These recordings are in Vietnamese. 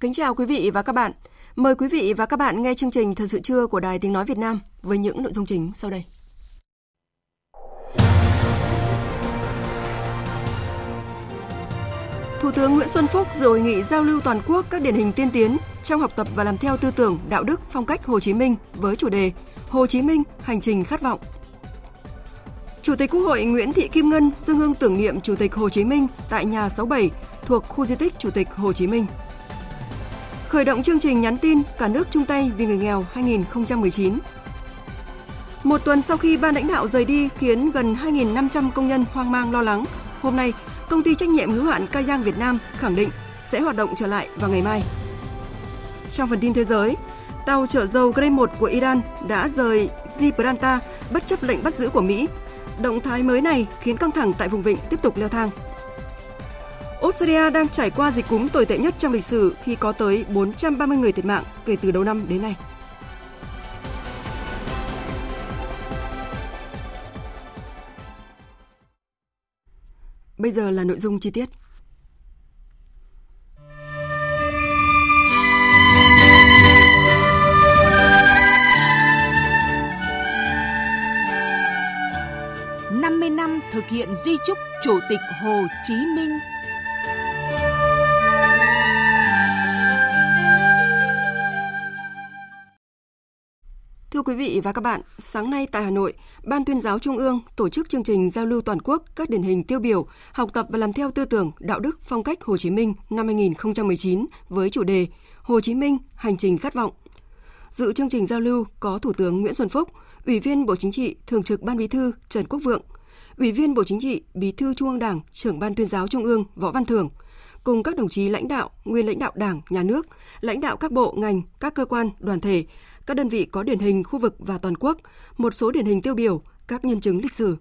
Kính chào quý vị và các bạn. Mời quý vị và các bạn nghe chương trình Thời sự trưa của Đài Tiếng Nói Việt Nam với những nội dung chính sau đây. Thủ tướng Nguyễn Xuân Phúc dự hội nghị giao lưu toàn quốc các điển hình tiên tiến trong học tập và làm theo tư tưởng, đạo đức, phong cách Hồ Chí Minh với chủ đề Hồ Chí Minh hành trình khát vọng. Chủ tịch Quốc hội Nguyễn Thị Kim Ngân dâng hương tưởng niệm Chủ tịch Hồ Chí Minh tại nhà 67 thuộc khu di tích Chủ tịch Hồ Chí Minh khởi động chương trình nhắn tin Cả nước chung tay vì người nghèo 2019. Một tuần sau khi ban lãnh đạo rời đi khiến gần 2.500 công nhân hoang mang lo lắng, hôm nay, công ty trách nhiệm hữu hạn Kayang Giang Việt Nam khẳng định sẽ hoạt động trở lại vào ngày mai. Trong phần tin thế giới, tàu chở dầu Grey 1 của Iran đã rời Gibraltar bất chấp lệnh bắt giữ của Mỹ. Động thái mới này khiến căng thẳng tại vùng vịnh tiếp tục leo thang. Australia đang trải qua dịch cúm tồi tệ nhất trong lịch sử khi có tới 430 người thiệt mạng kể từ đầu năm đến nay. Bây giờ là nội dung chi tiết. năm thực hiện di trúc Chủ tịch Hồ Chí Minh Thưa quý vị và các bạn, sáng nay tại Hà Nội, Ban tuyên giáo Trung ương tổ chức chương trình giao lưu toàn quốc các điển hình tiêu biểu, học tập và làm theo tư tưởng, đạo đức, phong cách Hồ Chí Minh năm 2019 với chủ đề Hồ Chí Minh, hành trình khát vọng. Dự chương trình giao lưu có Thủ tướng Nguyễn Xuân Phúc, Ủy viên Bộ Chính trị, Thường trực Ban Bí thư Trần Quốc Vượng, Ủy viên Bộ Chính trị, Bí thư Trung ương Đảng, Trưởng Ban tuyên giáo Trung ương Võ Văn Thưởng, cùng các đồng chí lãnh đạo, nguyên lãnh đạo Đảng, Nhà nước, lãnh đạo các bộ, ngành, các cơ quan, đoàn thể, các đơn vị có điển hình khu vực và toàn quốc, một số điển hình tiêu biểu, các nhân chứng lịch sử.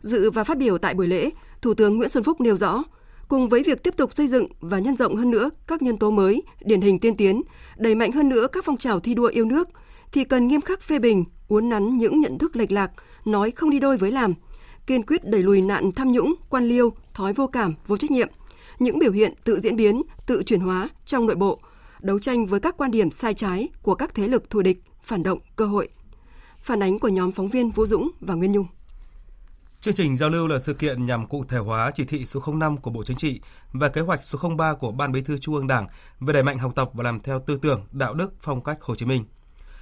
Dự và phát biểu tại buổi lễ, Thủ tướng Nguyễn Xuân Phúc nêu rõ, cùng với việc tiếp tục xây dựng và nhân rộng hơn nữa các nhân tố mới, điển hình tiên tiến, đẩy mạnh hơn nữa các phong trào thi đua yêu nước, thì cần nghiêm khắc phê bình, uốn nắn những nhận thức lệch lạc, nói không đi đôi với làm, kiên quyết đẩy lùi nạn tham nhũng, quan liêu, thói vô cảm, vô trách nhiệm, những biểu hiện tự diễn biến, tự chuyển hóa trong nội bộ, đấu tranh với các quan điểm sai trái của các thế lực thù địch, phản động, cơ hội. Phản ánh của nhóm phóng viên Vũ Dũng và Nguyên Nhung. Chương trình giao lưu là sự kiện nhằm cụ thể hóa chỉ thị số 05 của Bộ Chính trị và kế hoạch số 03 của Ban Bí thư Trung ương Đảng về đẩy mạnh học tập và làm theo tư tưởng, đạo đức, phong cách Hồ Chí Minh.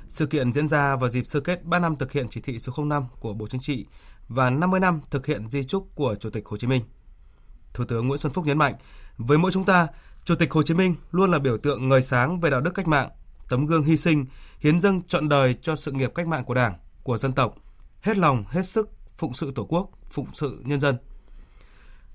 Sự kiện diễn ra vào dịp sơ kết 3 năm thực hiện chỉ thị số 05 của Bộ Chính trị và 50 năm thực hiện di trúc của Chủ tịch Hồ Chí Minh. Thủ tướng Nguyễn Xuân Phúc nhấn mạnh, với mỗi chúng ta, Chủ tịch Hồ Chí Minh luôn là biểu tượng ngời sáng về đạo đức cách mạng, tấm gương hy sinh, hiến dâng trọn đời cho sự nghiệp cách mạng của Đảng, của dân tộc, hết lòng, hết sức phụng sự Tổ quốc, phụng sự nhân dân.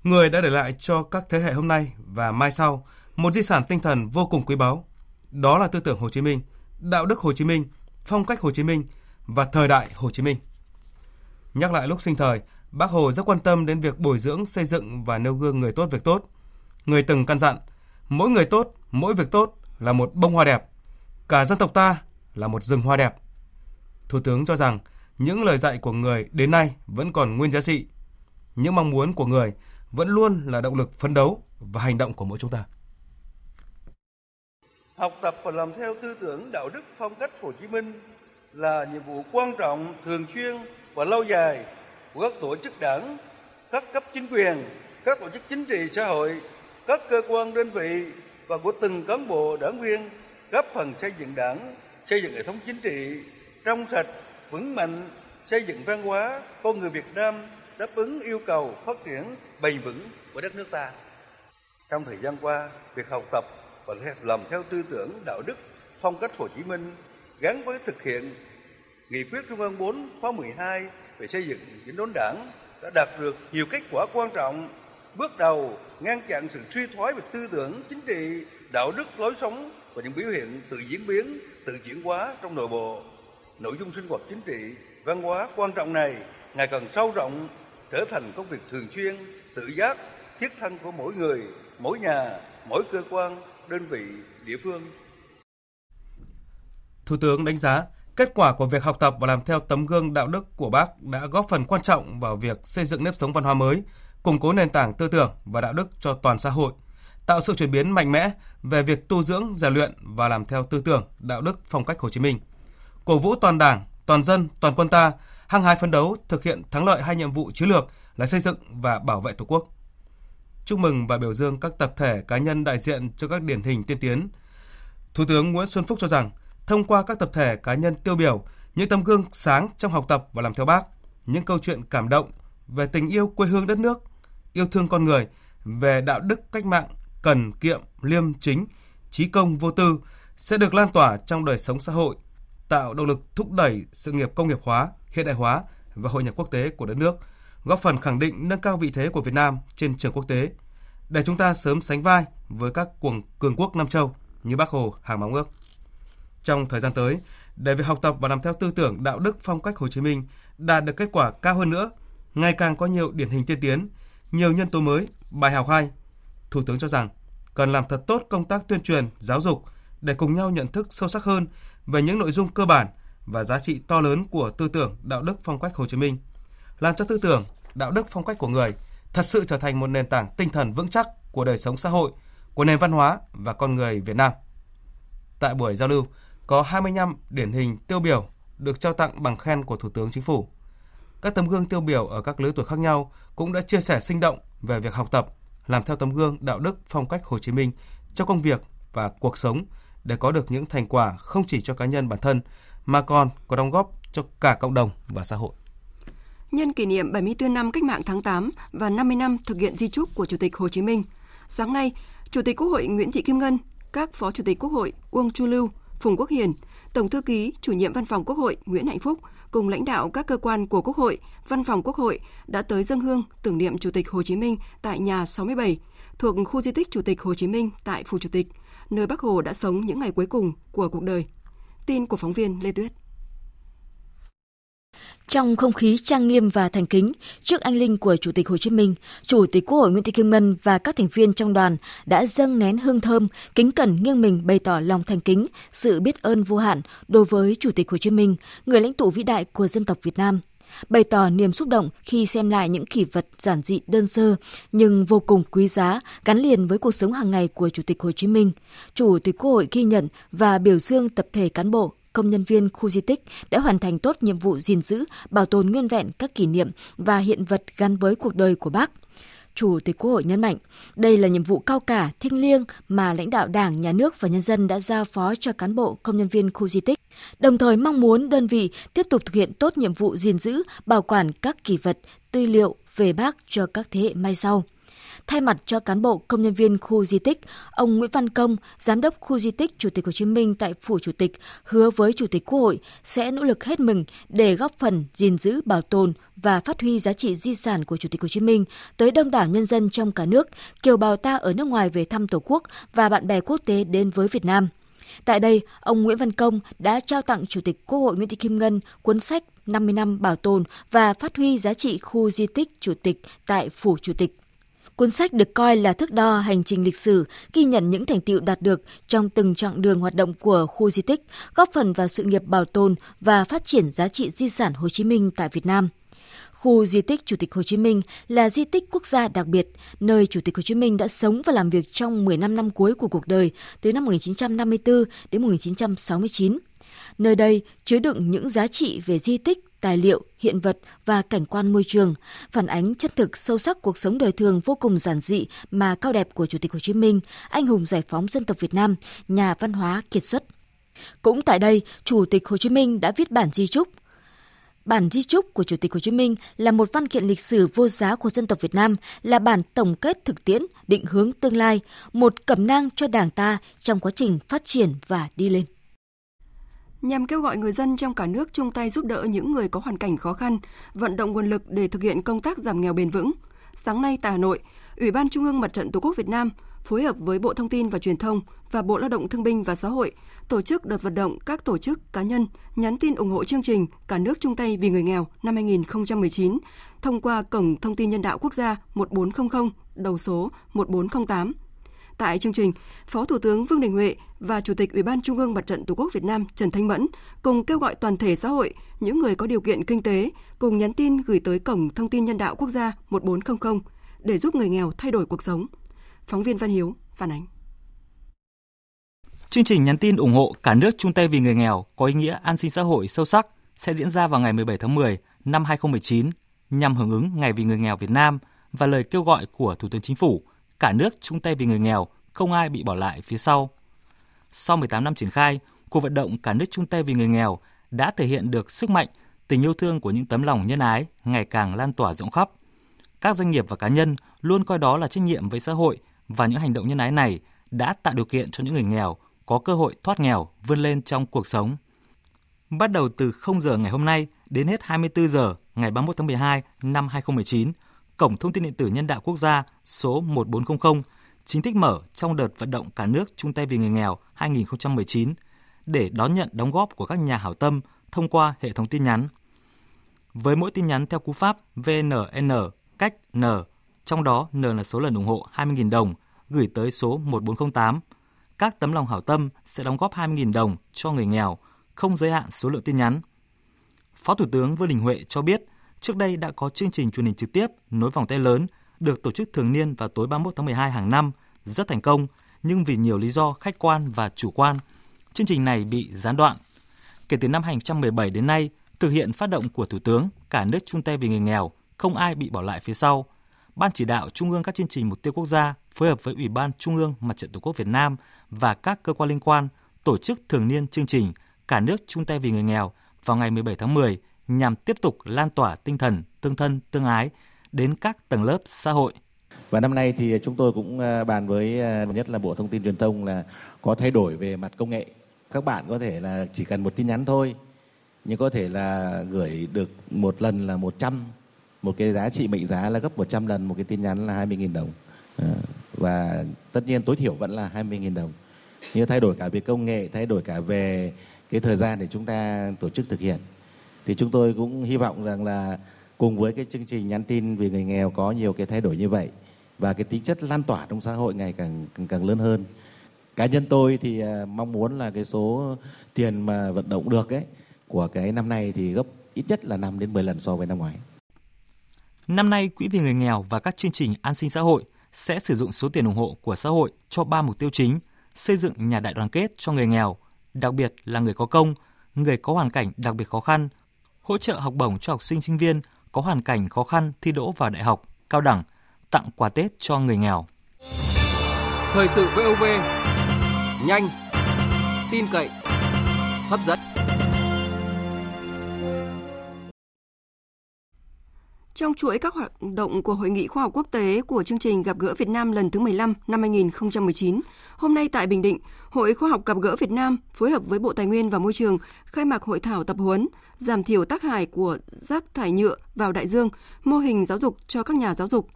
Người đã để lại cho các thế hệ hôm nay và mai sau một di sản tinh thần vô cùng quý báu. Đó là tư tưởng Hồ Chí Minh, đạo đức Hồ Chí Minh, phong cách Hồ Chí Minh và thời đại Hồ Chí Minh. Nhắc lại lúc sinh thời, Bác Hồ rất quan tâm đến việc bồi dưỡng, xây dựng và nêu gương người tốt việc tốt. Người từng căn dặn, mỗi người tốt, mỗi việc tốt là một bông hoa đẹp. Cả dân tộc ta là một rừng hoa đẹp. Thủ tướng cho rằng những lời dạy của người đến nay vẫn còn nguyên giá trị. Những mong muốn của người vẫn luôn là động lực phấn đấu và hành động của mỗi chúng ta. Học tập và làm theo tư tưởng đạo đức phong cách Hồ Chí Minh là nhiệm vụ quan trọng, thường xuyên và lâu dài của các tổ chức đảng, các cấp chính quyền, các tổ chức chính trị xã hội, các cơ quan đơn vị và của từng cán bộ đảng viên góp phần xây dựng đảng, xây dựng hệ thống chính trị trong sạch, vững mạnh, xây dựng văn hóa con người Việt Nam đáp ứng yêu cầu phát triển bền vững của đất nước ta. Trong thời gian qua, việc học tập và làm theo tư tưởng đạo đức phong cách Hồ Chí Minh gắn với thực hiện nghị quyết Trung ương 4 khóa 12 về xây dựng chỉnh đốn đảng đã đạt được nhiều kết quả quan trọng, bước đầu ngăn chặn sự suy thoái về tư tưởng chính trị, đạo đức lối sống và những biểu hiện tự diễn biến, tự chuyển hóa trong nội bộ. Nội dung sinh hoạt chính trị, văn hóa quan trọng này ngày càng sâu rộng, trở thành công việc thường xuyên, tự giác, thiết thân của mỗi người, mỗi nhà, mỗi cơ quan, đơn vị, địa phương. Thủ tướng đánh giá Kết quả của việc học tập và làm theo tấm gương đạo đức của Bác đã góp phần quan trọng vào việc xây dựng nếp sống văn hóa mới, củng cố nền tảng tư tưởng và đạo đức cho toàn xã hội, tạo sự chuyển biến mạnh mẽ về việc tu dưỡng, rèn luyện và làm theo tư tưởng, đạo đức, phong cách Hồ Chí Minh. Cổ vũ toàn Đảng, toàn dân, toàn quân ta hăng hái phấn đấu thực hiện thắng lợi hai nhiệm vụ chiến lược là xây dựng và bảo vệ Tổ quốc. Chúc mừng và biểu dương các tập thể cá nhân đại diện cho các điển hình tiên tiến. Thủ tướng Nguyễn Xuân Phúc cho rằng thông qua các tập thể cá nhân tiêu biểu, những tấm gương sáng trong học tập và làm theo bác, những câu chuyện cảm động về tình yêu quê hương đất nước, yêu thương con người, về đạo đức cách mạng, cần kiệm, liêm chính, trí công vô tư sẽ được lan tỏa trong đời sống xã hội, tạo động lực thúc đẩy sự nghiệp công nghiệp hóa, hiện đại hóa và hội nhập quốc tế của đất nước, góp phần khẳng định nâng cao vị thế của Việt Nam trên trường quốc tế, để chúng ta sớm sánh vai với các cuồng cường quốc Nam Châu như Bác Hồ hàng mong ước. Trong thời gian tới, để việc học tập và làm theo tư tưởng đạo đức phong cách Hồ Chí Minh đạt được kết quả cao hơn nữa, ngày càng có nhiều điển hình tiên tiến, nhiều nhân tố mới, bài học hay. Thủ tướng cho rằng cần làm thật tốt công tác tuyên truyền, giáo dục để cùng nhau nhận thức sâu sắc hơn về những nội dung cơ bản và giá trị to lớn của tư tưởng đạo đức phong cách Hồ Chí Minh, làm cho tư tưởng đạo đức phong cách của người thật sự trở thành một nền tảng tinh thần vững chắc của đời sống xã hội, của nền văn hóa và con người Việt Nam. Tại buổi giao lưu, có 25 điển hình tiêu biểu được trao tặng bằng khen của Thủ tướng Chính phủ. Các tấm gương tiêu biểu ở các lứa tuổi khác nhau cũng đã chia sẻ sinh động về việc học tập, làm theo tấm gương đạo đức phong cách Hồ Chí Minh trong công việc và cuộc sống để có được những thành quả không chỉ cho cá nhân bản thân mà còn có đóng góp cho cả cộng đồng và xã hội. Nhân kỷ niệm 74 năm Cách mạng tháng 8 và 50 năm thực hiện di trúc của Chủ tịch Hồ Chí Minh, sáng nay, Chủ tịch Quốc hội Nguyễn Thị Kim Ngân, các Phó Chủ tịch Quốc hội Uông Chu Lưu, Phùng Quốc Hiền, Tổng thư ký, chủ nhiệm Văn phòng Quốc hội Nguyễn Hạnh Phúc cùng lãnh đạo các cơ quan của Quốc hội, Văn phòng Quốc hội đã tới dân hương tưởng niệm Chủ tịch Hồ Chí Minh tại nhà 67 thuộc khu di tích Chủ tịch Hồ Chí Minh tại Phủ Chủ tịch, nơi Bác Hồ đã sống những ngày cuối cùng của cuộc đời. Tin của phóng viên Lê Tuyết. Trong không khí trang nghiêm và thành kính, trước anh linh của Chủ tịch Hồ Chí Minh, Chủ tịch Quốc hội Nguyễn Thị Kim Ngân và các thành viên trong đoàn đã dâng nén hương thơm, kính cẩn nghiêng mình bày tỏ lòng thành kính, sự biết ơn vô hạn đối với Chủ tịch Hồ Chí Minh, người lãnh tụ vĩ đại của dân tộc Việt Nam bày tỏ niềm xúc động khi xem lại những kỷ vật giản dị đơn sơ nhưng vô cùng quý giá gắn liền với cuộc sống hàng ngày của Chủ tịch Hồ Chí Minh. Chủ tịch Quốc hội ghi nhận và biểu dương tập thể cán bộ, công nhân viên khu di tích đã hoàn thành tốt nhiệm vụ gìn giữ, bảo tồn nguyên vẹn các kỷ niệm và hiện vật gắn với cuộc đời của bác. Chủ tịch Quốc hội nhấn mạnh, đây là nhiệm vụ cao cả, thiêng liêng mà lãnh đạo Đảng, Nhà nước và nhân dân đã giao phó cho cán bộ, công nhân viên khu di tích. Đồng thời mong muốn đơn vị tiếp tục thực hiện tốt nhiệm vụ gìn giữ, bảo quản các kỷ vật, tư liệu về bác cho các thế hệ mai sau. Thay mặt cho cán bộ công nhân viên khu di tích, ông Nguyễn Văn Công, giám đốc khu di tích Chủ tịch Hồ Chí Minh tại phủ Chủ tịch hứa với Chủ tịch Quốc hội sẽ nỗ lực hết mình để góp phần gìn giữ, bảo tồn và phát huy giá trị di sản của Chủ tịch Hồ Chí Minh tới đông đảo nhân dân trong cả nước, kiều bào ta ở nước ngoài về thăm Tổ quốc và bạn bè quốc tế đến với Việt Nam. Tại đây, ông Nguyễn Văn Công đã trao tặng Chủ tịch Quốc hội Nguyễn Thị Kim Ngân cuốn sách 50 năm bảo tồn và phát huy giá trị khu di tích Chủ tịch tại Phủ Chủ tịch. Cuốn sách được coi là thước đo hành trình lịch sử, ghi nhận những thành tựu đạt được trong từng chặng đường hoạt động của khu di tích, góp phần vào sự nghiệp bảo tồn và phát triển giá trị di sản Hồ Chí Minh tại Việt Nam. Khu di tích Chủ tịch Hồ Chí Minh là di tích quốc gia đặc biệt, nơi Chủ tịch Hồ Chí Minh đã sống và làm việc trong 15 năm cuối của cuộc đời, từ năm 1954 đến 1969. Nơi đây chứa đựng những giá trị về di tích, tài liệu, hiện vật và cảnh quan môi trường, phản ánh chân thực sâu sắc cuộc sống đời thường vô cùng giản dị mà cao đẹp của Chủ tịch Hồ Chí Minh, anh hùng giải phóng dân tộc Việt Nam, nhà văn hóa kiệt xuất. Cũng tại đây, Chủ tịch Hồ Chí Minh đã viết bản di trúc bản di trúc của Chủ tịch Hồ Chí Minh là một văn kiện lịch sử vô giá của dân tộc Việt Nam, là bản tổng kết thực tiễn, định hướng tương lai, một cẩm nang cho Đảng ta trong quá trình phát triển và đi lên nhằm kêu gọi người dân trong cả nước chung tay giúp đỡ những người có hoàn cảnh khó khăn, vận động nguồn lực để thực hiện công tác giảm nghèo bền vững. Sáng nay tại Hà Nội, Ủy ban Trung ương Mặt trận Tổ quốc Việt Nam phối hợp với Bộ Thông tin và Truyền thông và Bộ Lao động Thương binh và Xã hội tổ chức đợt vận động các tổ chức cá nhân nhắn tin ủng hộ chương trình Cả nước chung tay vì người nghèo năm 2019 thông qua cổng thông tin nhân đạo quốc gia 1400 đầu số 1408 Tại chương trình, Phó Thủ tướng Vương Đình Huệ và Chủ tịch Ủy ban Trung ương Mặt trận Tổ quốc Việt Nam Trần Thanh Mẫn cùng kêu gọi toàn thể xã hội, những người có điều kiện kinh tế cùng nhắn tin gửi tới cổng thông tin nhân đạo quốc gia 1400 để giúp người nghèo thay đổi cuộc sống. Phóng viên Văn Hiếu phản ánh. Chương trình nhắn tin ủng hộ cả nước chung tay vì người nghèo có ý nghĩa an sinh xã hội sâu sắc sẽ diễn ra vào ngày 17 tháng 10 năm 2019 nhằm hưởng ứng Ngày vì người nghèo Việt Nam và lời kêu gọi của Thủ tướng Chính phủ cả nước chung tay vì người nghèo, không ai bị bỏ lại phía sau. Sau 18 năm triển khai, cuộc vận động cả nước chung tay vì người nghèo đã thể hiện được sức mạnh, tình yêu thương của những tấm lòng nhân ái ngày càng lan tỏa rộng khắp. Các doanh nghiệp và cá nhân luôn coi đó là trách nhiệm với xã hội và những hành động nhân ái này đã tạo điều kiện cho những người nghèo có cơ hội thoát nghèo, vươn lên trong cuộc sống. Bắt đầu từ 0 giờ ngày hôm nay đến hết 24 giờ ngày 31 tháng 12 năm 2019, Cổng Thông tin điện tử Nhân đạo Quốc gia số 1400 chính thức mở trong đợt vận động cả nước chung tay vì người nghèo 2019 để đón nhận đóng góp của các nhà hảo tâm thông qua hệ thống tin nhắn. Với mỗi tin nhắn theo cú pháp VNN cách N, trong đó N là số lần ủng hộ 20.000 đồng gửi tới số 1408, các tấm lòng hảo tâm sẽ đóng góp 20.000 đồng cho người nghèo, không giới hạn số lượng tin nhắn. Phó Thủ tướng Vương Đình Huệ cho biết Trước đây đã có chương trình truyền hình trực tiếp nối vòng tay lớn được tổ chức thường niên vào tối 31 tháng 12 hàng năm, rất thành công, nhưng vì nhiều lý do khách quan và chủ quan, chương trình này bị gián đoạn. Kể từ năm 2017 đến nay, thực hiện phát động của Thủ tướng, cả nước chung tay vì người nghèo, không ai bị bỏ lại phía sau. Ban chỉ đạo Trung ương các chương trình mục tiêu quốc gia phối hợp với Ủy ban Trung ương Mặt trận Tổ quốc Việt Nam và các cơ quan liên quan tổ chức thường niên chương trình Cả nước chung tay vì người nghèo vào ngày 17 tháng 10 nhằm tiếp tục lan tỏa tinh thần tương thân tương ái đến các tầng lớp xã hội. Và năm nay thì chúng tôi cũng ờ, bàn với ờ, nhất là Bộ Thông tin Truyền thông là có thay đổi về mặt công nghệ. Các bạn có thể là chỉ cần một tin nhắn thôi, nhưng có thể là gửi được một lần là 100, một cái giá trị mệnh giá là gấp 100 lần một cái tin nhắn là 20.000 đồng. Ờ, và tất nhiên tối thiểu vẫn là 20.000 đồng. Nhưng thay đổi cả về công nghệ, thay đổi cả về cái thời gian để chúng ta tổ chức thực hiện thì chúng tôi cũng hy vọng rằng là cùng với cái chương trình nhắn tin vì người nghèo có nhiều cái thay đổi như vậy và cái tính chất lan tỏa trong xã hội ngày càng càng, càng lớn hơn cá nhân tôi thì à, mong muốn là cái số tiền mà vận động được ấy của cái năm nay thì gấp ít nhất là 5 đến 10 lần so với năm ngoái. Năm nay, Quỹ vì người nghèo và các chương trình an sinh xã hội sẽ sử dụng số tiền ủng hộ của xã hội cho ba mục tiêu chính: xây dựng nhà đại đoàn kết cho người nghèo, đặc biệt là người có công, người có hoàn cảnh đặc biệt khó khăn hỗ trợ học bổng cho học sinh sinh viên có hoàn cảnh khó khăn thi đỗ vào đại học, cao đẳng, tặng quà Tết cho người nghèo. Thời sự VOV, nhanh, tin cậy, hấp dẫn. Trong chuỗi các hoạt động của Hội nghị Khoa học Quốc tế của chương trình Gặp gỡ Việt Nam lần thứ 15 năm 2019, hôm nay tại Bình Định, Hội Khoa học Gặp gỡ Việt Nam phối hợp với Bộ Tài nguyên và Môi trường khai mạc hội thảo tập huấn giảm thiểu tác hại của rác thải nhựa vào đại dương, mô hình giáo dục cho các nhà giáo dục.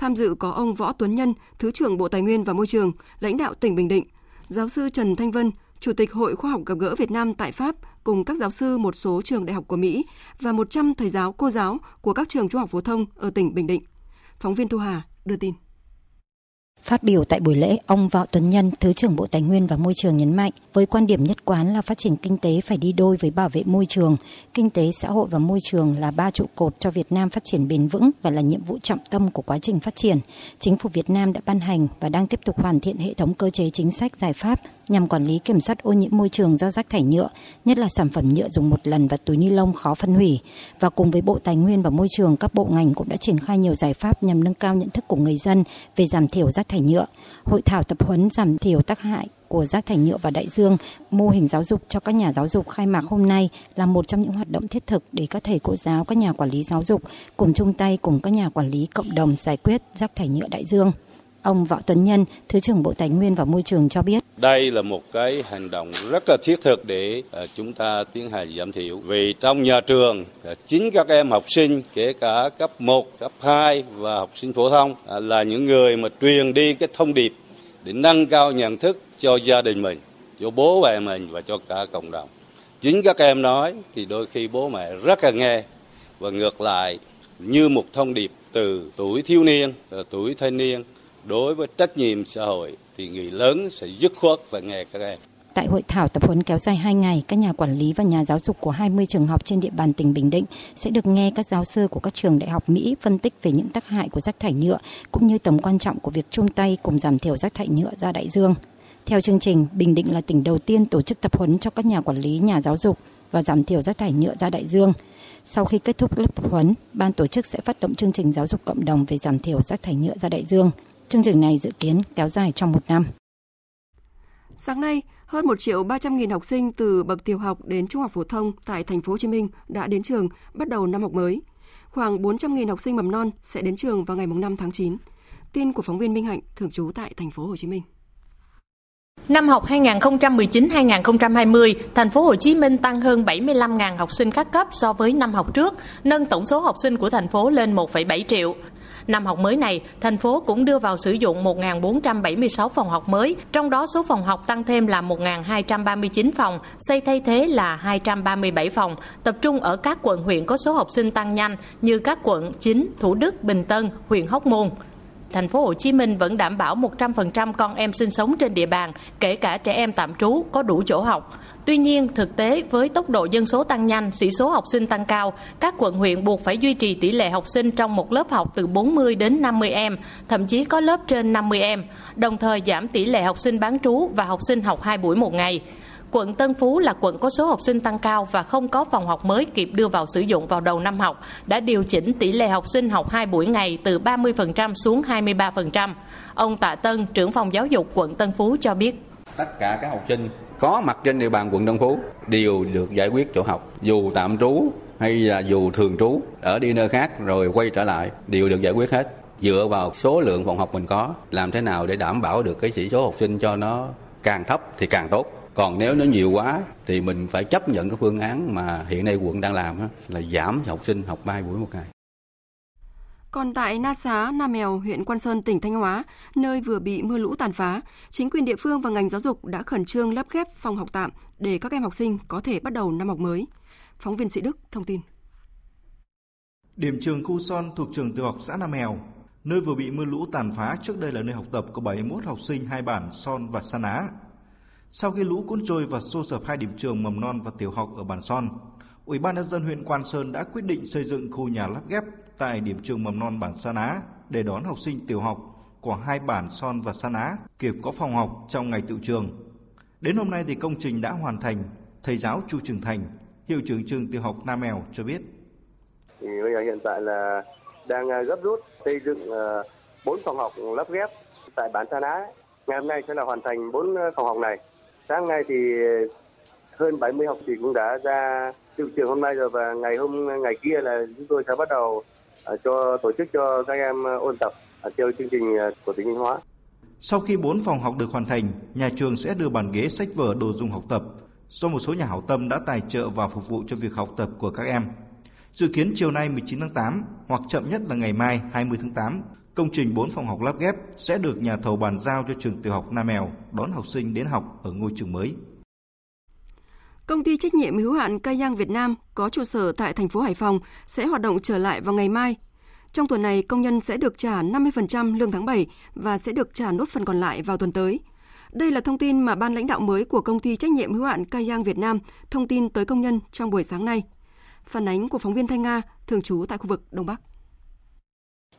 Tham dự có ông Võ Tuấn Nhân, Thứ trưởng Bộ Tài nguyên và Môi trường, lãnh đạo tỉnh Bình Định, giáo sư Trần Thanh Vân, Chủ tịch Hội Khoa học Gặp gỡ Việt Nam tại Pháp cùng các giáo sư một số trường đại học của Mỹ và 100 thầy giáo, cô giáo của các trường trung học phổ thông ở tỉnh Bình Định. Phóng viên Thu Hà đưa tin. Phát biểu tại buổi lễ, ông Võ Tuấn Nhân, Thứ trưởng Bộ Tài nguyên và Môi trường nhấn mạnh, với quan điểm nhất quán là phát triển kinh tế phải đi đôi với bảo vệ môi trường, kinh tế, xã hội và môi trường là ba trụ cột cho Việt Nam phát triển bền vững và là nhiệm vụ trọng tâm của quá trình phát triển. Chính phủ Việt Nam đã ban hành và đang tiếp tục hoàn thiện hệ thống cơ chế chính sách giải pháp nhằm quản lý kiểm soát ô nhiễm môi trường do rác thải nhựa, nhất là sản phẩm nhựa dùng một lần và túi ni lông khó phân hủy. Và cùng với Bộ Tài nguyên và Môi trường, các bộ ngành cũng đã triển khai nhiều giải pháp nhằm nâng cao nhận thức của người dân về giảm thiểu rác thải nhựa. Hội thảo tập huấn giảm thiểu tác hại của rác thải nhựa và đại dương, mô hình giáo dục cho các nhà giáo dục khai mạc hôm nay là một trong những hoạt động thiết thực để các thầy cô giáo, các nhà quản lý giáo dục cùng chung tay cùng các nhà quản lý cộng đồng giải quyết rác thải nhựa đại dương. Ông Võ Tuấn Nhân, Thứ trưởng Bộ Tài nguyên và Môi trường cho biết. Đây là một cái hành động rất là thiết thực để ờ, chúng ta tiến hành giảm thiểu. Vì trong nhà trường, ờ, chính các em học sinh, kể cả cấp 1, cấp 2 và học sinh phổ thông ờ, là những người mà truyền đi cái thông điệp để nâng cao nhận thức cho gia đình mình, cho bố mẹ mình và cho cả cộng đồng. Chính các em nói thì đôi khi bố mẹ rất là nghe và ngược lại như một thông điệp từ tuổi thiếu niên, tuổi thanh niên đối với trách nhiệm xã hội thì người lớn sẽ dứt khoát và nghe các em. Tại hội thảo tập huấn kéo dài 2 ngày, các nhà quản lý và nhà giáo dục của 20 trường học trên địa bàn tỉnh Bình Định sẽ được nghe các giáo sư của các trường đại học Mỹ phân tích về những tác hại của rác thải nhựa cũng như tầm quan trọng của việc chung tay cùng giảm thiểu rác thải nhựa ra đại dương. Theo chương trình, Bình Định là tỉnh đầu tiên tổ chức tập huấn cho các nhà quản lý, nhà giáo dục và giảm thiểu rác thải nhựa ra đại dương. Sau khi kết thúc lớp tập huấn, ban tổ chức sẽ phát động chương trình giáo dục cộng đồng về giảm thiểu rác thải nhựa ra đại dương. Chương trình này dự kiến kéo dài trong một năm. Sáng nay, hơn 1 triệu 300 nghìn học sinh từ bậc tiểu học đến trung học phổ thông tại thành phố Hồ Chí Minh đã đến trường bắt đầu năm học mới. Khoảng 400 nghìn học sinh mầm non sẽ đến trường vào ngày 5 tháng 9. Tin của phóng viên Minh Hạnh thường trú tại thành phố Hồ Chí Minh. Năm học 2019-2020, thành phố Hồ Chí Minh tăng hơn 75.000 học sinh các cấp so với năm học trước, nâng tổng số học sinh của thành phố lên 1,7 triệu. Năm học mới này, thành phố cũng đưa vào sử dụng 1.476 phòng học mới, trong đó số phòng học tăng thêm là 1.239 phòng, xây thay thế là 237 phòng, tập trung ở các quận huyện có số học sinh tăng nhanh như các quận 9, Thủ Đức, Bình Tân, huyện Hóc Môn thành phố Hồ Chí Minh vẫn đảm bảo 100% con em sinh sống trên địa bàn, kể cả trẻ em tạm trú có đủ chỗ học. Tuy nhiên, thực tế với tốc độ dân số tăng nhanh, sĩ số học sinh tăng cao, các quận huyện buộc phải duy trì tỷ lệ học sinh trong một lớp học từ 40 đến 50 em, thậm chí có lớp trên 50 em, đồng thời giảm tỷ lệ học sinh bán trú và học sinh học 2 buổi một ngày. Quận Tân Phú là quận có số học sinh tăng cao và không có phòng học mới kịp đưa vào sử dụng vào đầu năm học, đã điều chỉnh tỷ lệ học sinh học 2 buổi ngày từ 30% xuống 23%. Ông Tạ Tân, trưởng phòng giáo dục quận Tân Phú cho biết. Tất cả các học sinh có mặt trên địa bàn quận Tân Phú đều được giải quyết chỗ học, dù tạm trú hay là dù thường trú ở đi nơi khác rồi quay trở lại đều được giải quyết hết dựa vào số lượng phòng học mình có làm thế nào để đảm bảo được cái sĩ số học sinh cho nó càng thấp thì càng tốt còn nếu nó nhiều quá thì mình phải chấp nhận cái phương án mà hiện nay quận đang làm là giảm học sinh học 3 buổi một ngày. Còn tại Na Xá, Nam Mèo, huyện Quan Sơn, tỉnh Thanh Hóa, nơi vừa bị mưa lũ tàn phá, chính quyền địa phương và ngành giáo dục đã khẩn trương lắp ghép phòng học tạm để các em học sinh có thể bắt đầu năm học mới. Phóng viên Sĩ Đức thông tin. Điểm trường Khu Son thuộc trường tiểu học xã Nam Mèo, nơi vừa bị mưa lũ tàn phá trước đây là nơi học tập của 71 học sinh hai bản Son và Sa Ná, sau khi lũ cuốn trôi và xô sập hai điểm trường mầm non và tiểu học ở Bản Son, Ủy ban nhân dân huyện Quan Sơn đã quyết định xây dựng khu nhà lắp ghép tại điểm trường mầm non bản Sa Ná để đón học sinh tiểu học của hai bản Son và Sa Ná kịp có phòng học trong ngày tự trường. Đến hôm nay thì công trình đã hoàn thành. Thầy giáo Chu Trường Thành, hiệu trưởng trường tiểu học Nam Mèo cho biết. Thì bây giờ hiện tại là đang à, gấp rút xây dựng à, bốn phòng học lắp ghép tại bản Sa Ná. Ngày hôm nay sẽ là hoàn thành bốn à, phòng học này sáng nay thì hơn 70 học sinh cũng đã ra từ trường hôm nay rồi và ngày hôm ngày kia là chúng tôi sẽ bắt đầu à, cho tổ chức cho các em ôn tập à, theo chương trình à, của tỉnh Thanh Hóa. Sau khi 4 phòng học được hoàn thành, nhà trường sẽ đưa bàn ghế, sách vở, đồ dùng học tập do một số nhà hảo tâm đã tài trợ và phục vụ cho việc học tập của các em. Dự kiến chiều nay 19 tháng 8 hoặc chậm nhất là ngày mai 20 tháng 8, Công trình 4 phòng học lắp ghép sẽ được nhà thầu bàn giao cho trường tiểu học Nam Mèo đón học sinh đến học ở ngôi trường mới. Công ty trách nhiệm hữu hạn Cây Giang Việt Nam có trụ sở tại thành phố Hải Phòng sẽ hoạt động trở lại vào ngày mai. Trong tuần này, công nhân sẽ được trả 50% lương tháng 7 và sẽ được trả nốt phần còn lại vào tuần tới. Đây là thông tin mà ban lãnh đạo mới của công ty trách nhiệm hữu hạn Cây Giang Việt Nam thông tin tới công nhân trong buổi sáng nay. Phản ánh của phóng viên Thanh Nga, thường trú tại khu vực Đông Bắc.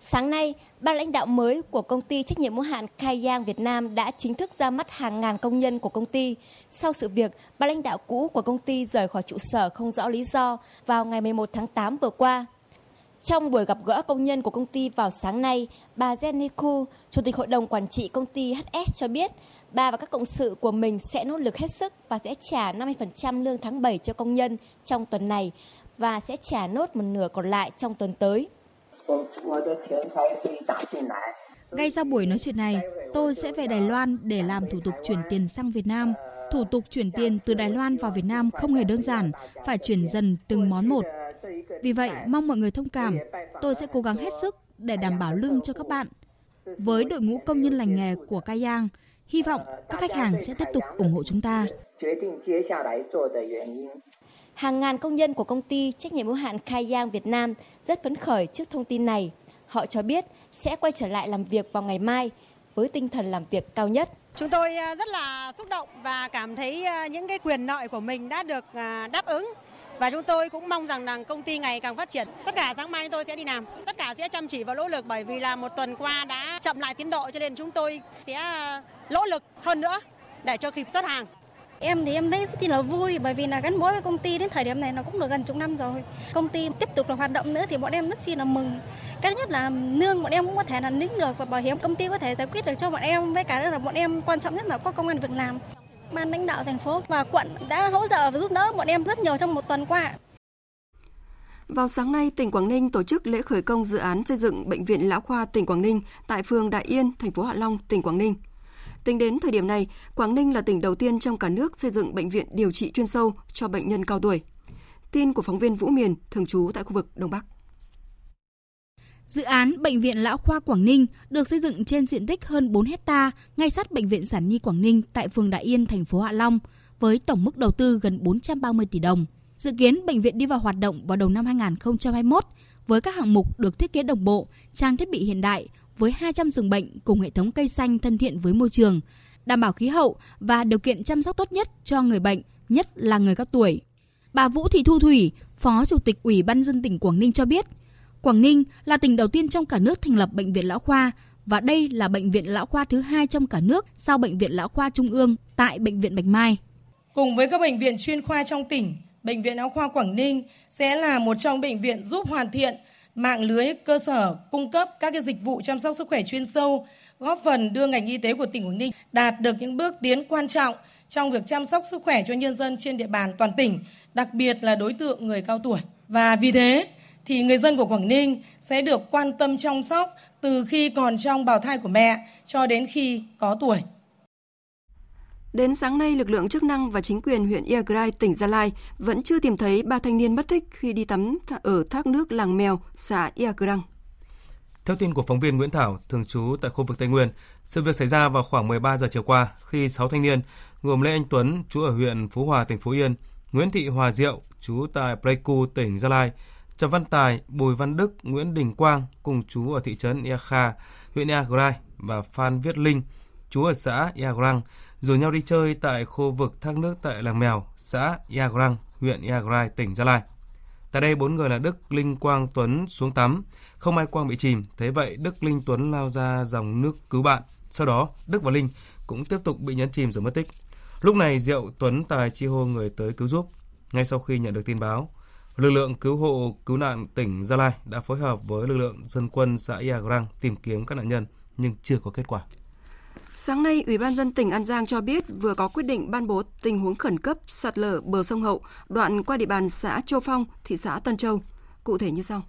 Sáng nay, ban lãnh đạo mới của công ty trách nhiệm hữu hạn Khai Giang Việt Nam đã chính thức ra mắt hàng ngàn công nhân của công ty. Sau sự việc, ban lãnh đạo cũ của công ty rời khỏi trụ sở không rõ lý do vào ngày 11 tháng 8 vừa qua. Trong buổi gặp gỡ công nhân của công ty vào sáng nay, bà Jenny Ku, Chủ tịch Hội đồng Quản trị công ty HS cho biết, bà và các cộng sự của mình sẽ nỗ lực hết sức và sẽ trả 50% lương tháng 7 cho công nhân trong tuần này và sẽ trả nốt một nửa còn lại trong tuần tới. Ngay sau buổi nói chuyện này, tôi sẽ về Đài Loan để làm thủ tục chuyển tiền sang Việt Nam. Thủ tục chuyển tiền từ Đài Loan vào Việt Nam không hề đơn giản, phải chuyển dần từng món một. Vì vậy, mong mọi người thông cảm, tôi sẽ cố gắng hết sức để đảm bảo lương cho các bạn. Với đội ngũ công nhân lành nghề của Cayang, hy vọng các khách hàng sẽ tiếp tục ủng hộ chúng ta. Hàng ngàn công nhân của công ty trách nhiệm hữu hạn Khai Giang Việt Nam rất phấn khởi trước thông tin này. Họ cho biết sẽ quay trở lại làm việc vào ngày mai với tinh thần làm việc cao nhất. Chúng tôi à, rất là xúc động và cảm thấy à, những cái quyền lợi của mình đã được à, đáp ứng và chúng tôi cũng mong rằng rằng công ty ngày càng phát triển. Tất cả sáng mai tôi sẽ đi làm, tất cả sẽ chăm chỉ và nỗ lực bởi vì là một tuần qua đã chậm lại tiến độ cho nên chúng tôi sẽ nỗ lực hơn nữa để cho kịp xuất hàng. Em thì em thấy rất là vui bởi vì là gắn bó với công ty đến thời điểm này nó cũng được gần chục năm rồi. Công ty tiếp tục là hoạt động nữa thì bọn em rất chi là mừng. Cái nhất là lương bọn em cũng có thể là lĩnh được và bảo hiểm công ty có thể giải quyết được cho bọn em với cả là bọn em quan trọng nhất là có công an việc làm. Ban lãnh đạo thành phố và quận đã hỗ trợ và giúp đỡ bọn em rất nhiều trong một tuần qua. Vào sáng nay, tỉnh Quảng Ninh tổ chức lễ khởi công dự án xây dựng bệnh viện Lão khoa tỉnh Quảng Ninh tại phường Đại Yên, thành phố Hạ Long, tỉnh Quảng Ninh. Tính đến thời điểm này, Quảng Ninh là tỉnh đầu tiên trong cả nước xây dựng bệnh viện điều trị chuyên sâu cho bệnh nhân cao tuổi. Tin của phóng viên Vũ Miền, thường trú tại khu vực Đông Bắc. Dự án Bệnh viện Lão Khoa Quảng Ninh được xây dựng trên diện tích hơn 4 hecta ngay sát Bệnh viện Sản Nhi Quảng Ninh tại phường Đại Yên, thành phố Hạ Long, với tổng mức đầu tư gần 430 tỷ đồng. Dự kiến bệnh viện đi vào hoạt động vào đầu năm 2021 với các hạng mục được thiết kế đồng bộ, trang thiết bị hiện đại với 200 giường bệnh cùng hệ thống cây xanh thân thiện với môi trường, đảm bảo khí hậu và điều kiện chăm sóc tốt nhất cho người bệnh, nhất là người cao tuổi. Bà Vũ Thị Thu Thủy, Phó Chủ tịch Ủy ban dân tỉnh Quảng Ninh cho biết, Quảng Ninh là tỉnh đầu tiên trong cả nước thành lập bệnh viện lão khoa và đây là bệnh viện lão khoa thứ hai trong cả nước sau bệnh viện lão khoa trung ương tại bệnh viện Bạch Mai. Cùng với các bệnh viện chuyên khoa trong tỉnh, bệnh viện lão khoa Quảng Ninh sẽ là một trong bệnh viện giúp hoàn thiện mạng lưới cơ sở cung cấp các cái dịch vụ chăm sóc sức khỏe chuyên sâu, góp phần đưa ngành y tế của tỉnh Quảng Ninh đạt được những bước tiến quan trọng trong việc chăm sóc sức khỏe cho nhân dân trên địa bàn toàn tỉnh, đặc biệt là đối tượng người cao tuổi. Và vì thế, thì người dân của Quảng Ninh sẽ được quan tâm chăm sóc từ khi còn trong bào thai của mẹ cho đến khi có tuổi. Đến sáng nay, lực lượng chức năng và chính quyền huyện Iagrai, tỉnh Gia Lai vẫn chưa tìm thấy ba thanh niên mất tích khi đi tắm ở thác nước làng Mèo, xã Iagrang. Theo tin của phóng viên Nguyễn Thảo, thường trú tại khu vực Tây Nguyên, sự việc xảy ra vào khoảng 13 giờ chiều qua khi 6 thanh niên gồm Lê Anh Tuấn, chú ở huyện Phú Hòa, tỉnh Phú Yên, Nguyễn Thị Hòa Diệu, chú tại Pleiku, tỉnh Gia Lai, Trần Văn Tài, Bùi Văn Đức, Nguyễn Đình Quang cùng chú ở thị trấn Ia Kha, huyện Iagrai và Phan Viết Linh, chú ở xã Iagrang, rủ nhau đi chơi tại khu vực thác nước tại làng Mèo, xã Yagrang, huyện Yagrai, tỉnh Gia Lai. Tại đây bốn người là Đức, Linh, Quang, Tuấn xuống tắm, không ai Quang bị chìm, thế vậy Đức, Linh, Tuấn lao ra dòng nước cứu bạn. Sau đó, Đức và Linh cũng tiếp tục bị nhấn chìm rồi mất tích. Lúc này Diệu, Tuấn, Tài chi hô người tới cứu giúp. Ngay sau khi nhận được tin báo, lực lượng cứu hộ cứu nạn tỉnh Gia Lai đã phối hợp với lực lượng dân quân xã Yagrang tìm kiếm các nạn nhân nhưng chưa có kết quả. Sáng nay, Ủy ban dân tỉnh An Giang cho biết vừa có quyết định ban bố tình huống khẩn cấp sạt lở bờ sông Hậu, đoạn qua địa bàn xã Châu Phong, thị xã Tân Châu. Cụ thể như sau.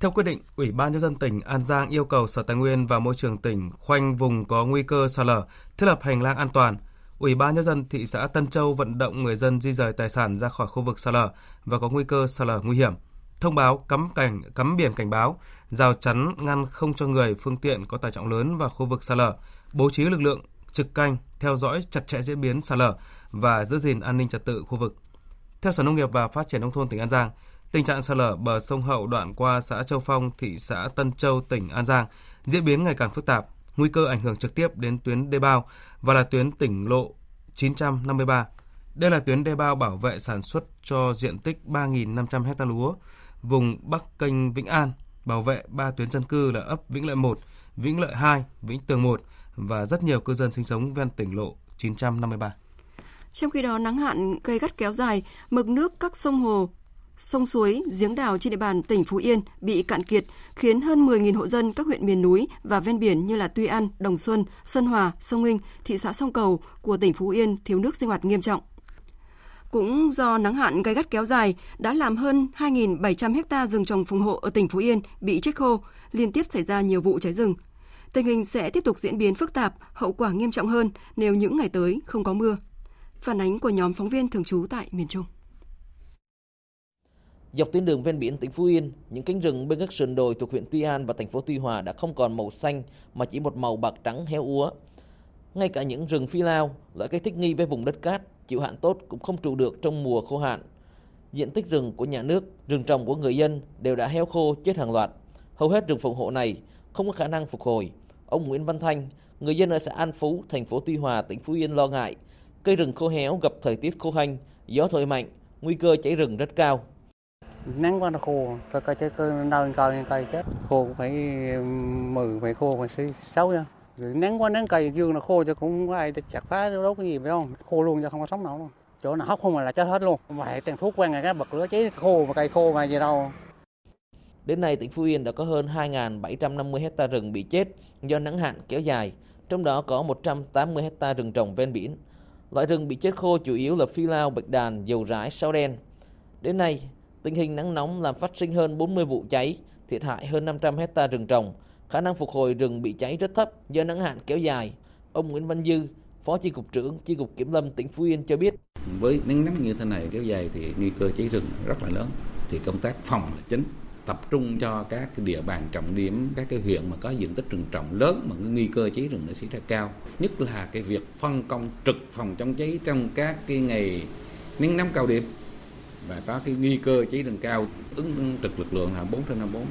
Theo quyết định, Ủy ban nhân dân tỉnh An Giang yêu cầu Sở Tài nguyên và Môi trường tỉnh khoanh vùng có nguy cơ sạt lở, thiết lập hành lang an toàn. Ủy ban nhân dân thị xã Tân Châu vận động người dân di rời tài sản ra khỏi khu vực sạt lở và có nguy cơ sạt lở nguy hiểm. Thông báo cắm cảnh cắm biển cảnh báo, rào chắn ngăn không cho người phương tiện có tải trọng lớn vào khu vực sạt lở, bố trí lực lượng trực canh theo dõi chặt chẽ diễn biến sạt lở và giữ gìn an ninh trật tự khu vực. Theo Sở Nông nghiệp và Phát triển nông thôn tỉnh An Giang, tình trạng sạt lở bờ sông Hậu đoạn qua xã Châu Phong, thị xã Tân Châu, tỉnh An Giang diễn biến ngày càng phức tạp, nguy cơ ảnh hưởng trực tiếp đến tuyến đê bao và là tuyến tỉnh lộ 953. Đây là tuyến đê bao bảo vệ sản xuất cho diện tích 3.500 hecta lúa vùng Bắc kênh Vĩnh An, bảo vệ ba tuyến dân cư là ấp Vĩnh Lợi 1, Vĩnh Lợi 2, Vĩnh Tường 1 và rất nhiều cư dân sinh sống ven tỉnh lộ 953. Trong khi đó, nắng hạn gây gắt kéo dài, mực nước các sông hồ, sông suối, giếng đào trên địa bàn tỉnh Phú Yên bị cạn kiệt, khiến hơn 10.000 hộ dân các huyện miền núi và ven biển như là Tuy An, Đồng Xuân, Sơn Hòa, Sông Hinh, thị xã Sông Cầu của tỉnh Phú Yên thiếu nước sinh hoạt nghiêm trọng. Cũng do nắng hạn gây gắt kéo dài đã làm hơn 2.700 hecta rừng trồng phòng hộ ở tỉnh Phú Yên bị chết khô, liên tiếp xảy ra nhiều vụ cháy rừng. Tình hình sẽ tiếp tục diễn biến phức tạp, hậu quả nghiêm trọng hơn nếu những ngày tới không có mưa. Phản ánh của nhóm phóng viên thường trú tại miền Trung. Dọc tuyến đường ven biển tỉnh Phú Yên, những cánh rừng bên các sườn đồi thuộc huyện Tuy An và thành phố Tuy Hòa đã không còn màu xanh mà chỉ một màu bạc trắng héo úa. Ngay cả những rừng phi lao, loại cây thích nghi với vùng đất cát, chịu hạn tốt cũng không trụ được trong mùa khô hạn. Diện tích rừng của nhà nước, rừng trồng của người dân đều đã heo khô chết hàng loạt. Hầu hết rừng phòng hộ này không có khả năng phục hồi. Ông Nguyễn Văn Thanh, người dân ở xã An Phú, thành phố Tuy Hòa, tỉnh Phú Yên lo ngại cây rừng khô héo gặp thời tiết khô hanh, gió thổi mạnh, nguy cơ cháy rừng rất cao. Nắng quá nó khô, cây cây cây đau cây cây chết, khô cũng phải mười phải khô phải sáu nha. Nắng quá nắng cây dương nó khô cho cũng có ai chặt phá đốt cái gì phải không? Khô luôn cho không có sống nổi luôn. Chỗ nào hóc không mà là chết hết luôn. Mà hệ tiền thuốc quen ngày cái bật lửa cháy khô mà cây khô mà gì đâu. Đến nay, tỉnh Phú Yên đã có hơn 2.750 hecta rừng bị chết do nắng hạn kéo dài, trong đó có 180 hecta rừng trồng ven biển. Loại rừng bị chết khô chủ yếu là phi lao, bạch đàn, dầu rải, sao đen. Đến nay, tình hình nắng nóng làm phát sinh hơn 40 vụ cháy, thiệt hại hơn 500 hecta rừng trồng. Khả năng phục hồi rừng bị cháy rất thấp do nắng hạn kéo dài. Ông Nguyễn Văn Dư, Phó Chi cục trưởng Chi cục Kiểm lâm tỉnh Phú Yên cho biết. Với nắng nóng như thế này kéo dài thì nguy cơ cháy rừng rất là lớn. Thì công tác phòng là chính tập trung cho các cái địa bàn trọng điểm các cái huyện mà có diện tích rừng trồng lớn mà cái nguy cơ cháy rừng nó xảy ra cao nhất là cái việc phân công trực phòng chống cháy trong các cái ngày nắng nóng cao điểm và có cái nguy cơ cháy rừng cao ứng trực lực lượng là 4 trên 54.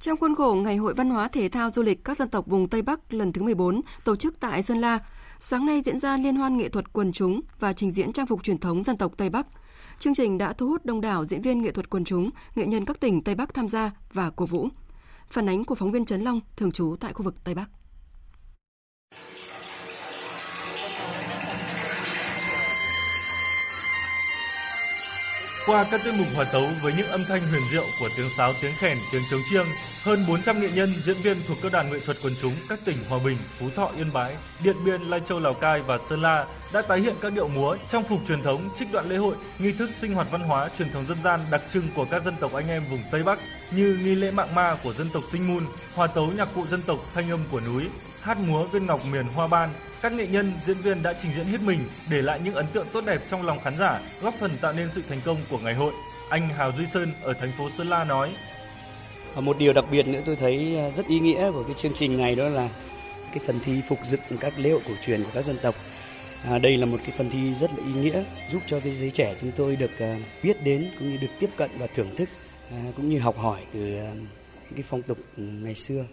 Trong khuôn khổ Ngày hội Văn hóa Thể thao Du lịch các dân tộc vùng Tây Bắc lần thứ 14 tổ chức tại Sơn La, sáng nay diễn ra liên hoan nghệ thuật quần chúng và trình diễn trang phục truyền thống dân tộc Tây Bắc – Chương trình đã thu hút đông đảo diễn viên nghệ thuật quần chúng, nghệ nhân các tỉnh Tây Bắc tham gia và cổ vũ. Phản ánh của phóng viên Trấn Long, thường trú tại khu vực Tây Bắc. Qua các tiết mục hòa tấu với những âm thanh huyền diệu của tiếng sáo, tiếng khèn, tiếng trống chiêng, hơn 400 nghệ nhân, diễn viên thuộc các đoàn nghệ thuật quần chúng các tỉnh Hòa Bình, Phú Thọ, Yên Bái, Điện Biên, Lai Châu, Lào Cai và Sơn La đã tái hiện các điệu múa, trang phục truyền thống, trích đoạn lễ hội, nghi thức sinh hoạt văn hóa truyền thống dân gian đặc trưng của các dân tộc anh em vùng Tây Bắc như nghi lễ mạng ma của dân tộc Sinh Mun, hòa tấu nhạc cụ dân tộc thanh âm của núi, hát múa viên ngọc miền Hoa Ban, các nghệ nhân, diễn viên đã trình diễn hết mình để lại những ấn tượng tốt đẹp trong lòng khán giả, góp phần tạo nên sự thành công của ngày hội. Anh Hào Duy Sơn ở thành phố Sơn La nói: một điều đặc biệt nữa tôi thấy à, rất ý nghĩa của cái chương trình này đó là cái phần thi phục dựng các lễ hội cổ truyền của các dân tộc. À, đây là một cái phần thi rất là ý nghĩa giúp cho cái giới trẻ chúng tôi được uh, biết đến cũng như được tiếp cận và thưởng thức uh, cũng như học hỏi từ uh, cái phong tục ừ, ngày xưa.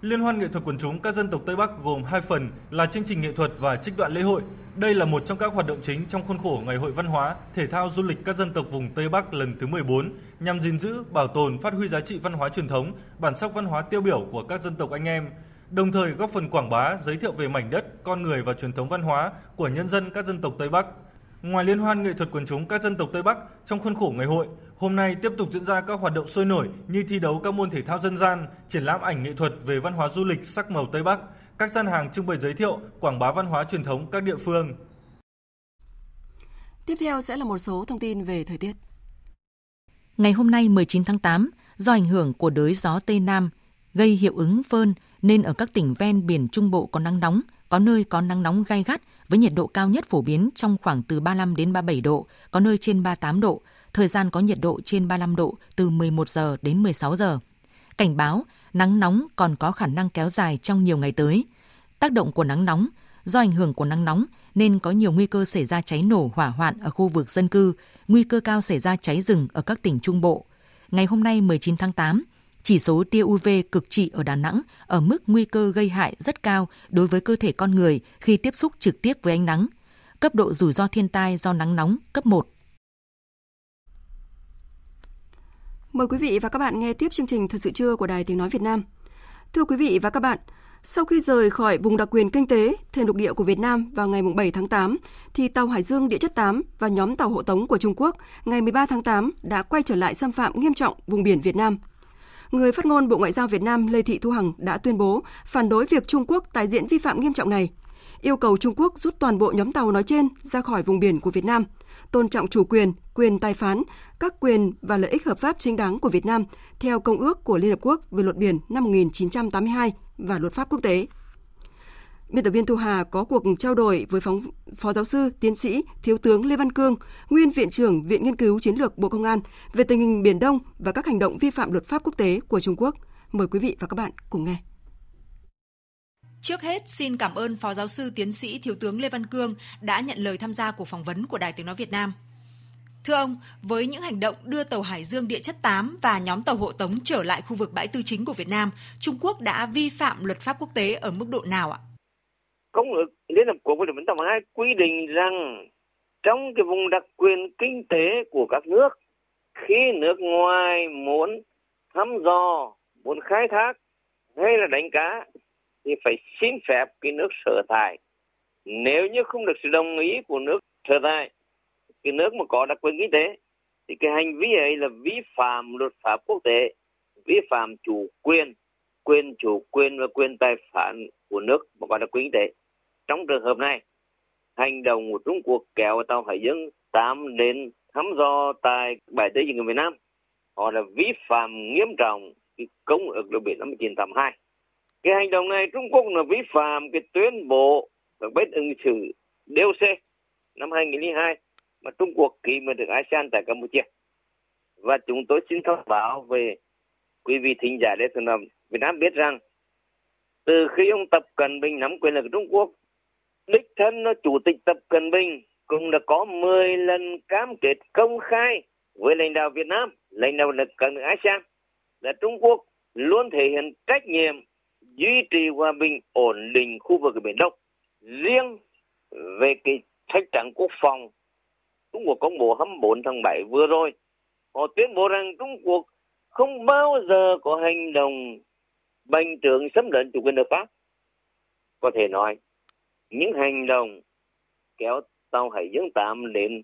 Liên hoan nghệ thuật quần chúng các dân tộc Tây Bắc gồm hai phần là chương trình nghệ thuật và trích đoạn lễ hội. Đây là một trong các hoạt động chính trong khuôn khổ Ngày hội Văn hóa, Thể thao Du lịch các dân tộc vùng Tây Bắc lần thứ 14 nhằm gìn giữ, bảo tồn, phát huy giá trị văn hóa truyền thống, bản sắc văn hóa tiêu biểu của các dân tộc anh em, đồng thời góp phần quảng bá, giới thiệu về mảnh đất, con người và truyền thống văn hóa của nhân dân các dân tộc Tây Bắc. Ngoài liên hoan nghệ thuật quần chúng các dân tộc Tây Bắc, trong khuôn khổ ngày hội, hôm nay tiếp tục diễn ra các hoạt động sôi nổi như thi đấu các môn thể thao dân gian, triển lãm ảnh nghệ thuật về văn hóa du lịch sắc màu Tây Bắc, các gian hàng trưng bày giới thiệu, quảng bá văn hóa truyền thống các địa phương. Tiếp theo sẽ là một số thông tin về thời tiết. Ngày hôm nay 19 tháng 8, do ảnh hưởng của đới gió Tây Nam gây hiệu ứng phơn nên ở các tỉnh ven biển Trung Bộ có nắng nóng, có nơi có nắng nóng gai gắt với nhiệt độ cao nhất phổ biến trong khoảng từ 35 đến 37 độ, có nơi trên 38 độ, thời gian có nhiệt độ trên 35 độ từ 11 giờ đến 16 giờ. Cảnh báo, nắng nóng còn có khả năng kéo dài trong nhiều ngày tới. Tác động của nắng nóng, do ảnh hưởng của nắng nóng nên có nhiều nguy cơ xảy ra cháy nổ hỏa hoạn ở khu vực dân cư, nguy cơ cao xảy ra cháy rừng ở các tỉnh Trung Bộ. Ngày hôm nay 19 tháng 8, chỉ số tia UV cực trị ở Đà Nẵng ở mức nguy cơ gây hại rất cao đối với cơ thể con người khi tiếp xúc trực tiếp với ánh nắng. Cấp độ rủi ro thiên tai do nắng nóng cấp 1. Mời quý vị và các bạn nghe tiếp chương trình Thật sự trưa của Đài Tiếng Nói Việt Nam. Thưa quý vị và các bạn, sau khi rời khỏi vùng đặc quyền kinh tế thềm lục địa của Việt Nam vào ngày 7 tháng 8, thì tàu Hải Dương Địa chất 8 và nhóm tàu hộ tống của Trung Quốc ngày 13 tháng 8 đã quay trở lại xâm phạm nghiêm trọng vùng biển Việt Nam. Người phát ngôn Bộ Ngoại giao Việt Nam Lê Thị Thu Hằng đã tuyên bố phản đối việc Trung Quốc tái diễn vi phạm nghiêm trọng này, yêu cầu Trung Quốc rút toàn bộ nhóm tàu nói trên ra khỏi vùng biển của Việt Nam, tôn trọng chủ quyền, quyền tài phán, các quyền và lợi ích hợp pháp chính đáng của Việt Nam theo Công ước của Liên Hợp Quốc về luật biển năm 1982 và luật pháp quốc tế. Biên tập viên Thu Hà có cuộc trao đổi với phóng, Phó Giáo sư, Tiến sĩ, Thiếu tướng Lê Văn Cương, Nguyên Viện trưởng Viện Nghiên cứu Chiến lược Bộ Công an về tình hình Biển Đông và các hành động vi phạm luật pháp quốc tế của Trung Quốc. Mời quý vị và các bạn cùng nghe. Trước hết, xin cảm ơn Phó Giáo sư Tiến sĩ Thiếu tướng Lê Văn Cương đã nhận lời tham gia cuộc phỏng vấn của Đài Tiếng Nói Việt Nam. Thưa ông, với những hành động đưa tàu Hải Dương địa chất 8 và nhóm tàu hộ tống trở lại khu vực bãi tư chính của Việt Nam, Trung Quốc đã vi phạm luật pháp quốc tế ở mức độ nào ạ? Công ước Liên Hợp Quốc về luật biển tàu 2 quy định rằng trong cái vùng đặc quyền kinh tế của các nước, khi nước ngoài muốn thăm dò, muốn khai thác hay là đánh cá thì phải xin phép cái nước sở tại. Nếu như không được sự đồng ý của nước sở tại cái nước mà có đặc quyền kinh tế thì cái hành vi ấy là vi phạm luật pháp quốc tế vi phạm chủ quyền quyền chủ quyền và quyền tài phán của nước mà có đặc quyền kinh tế trong trường hợp này hành động của Trung Quốc kéo tàu Hải Dương 8 đến thăm dò tại bãi Tây Dương của Việt Nam họ là vi phạm nghiêm trọng cái công ước luật biển năm 1982 cái hành động này Trung Quốc là vi phạm cái tuyên bố các bất ứng xử DOC năm 2002 mà Trung Quốc ký mà được ASEAN tại Campuchia. Và chúng tôi xin thông báo về quý vị thính giả để thường Việt Nam biết rằng từ khi ông Tập Cận Bình nắm quyền lực Trung Quốc, đích thân nó chủ tịch Tập Cận Bình cũng đã có 10 lần cam kết công khai với lãnh đạo Việt Nam, lãnh đạo lực các nước ASEAN là Trung Quốc luôn thể hiện trách nhiệm duy trì hòa bình ổn định khu vực Biển Đông. Riêng về cái sách trắng quốc phòng Trung Quốc công bố 24 tháng 7 vừa rồi. Họ tuyên bố rằng Trung Quốc không bao giờ có hành động bành trướng xâm lấn chủ quyền nước Pháp. Có thể nói, những hành động kéo tàu Hải Dương 8 đến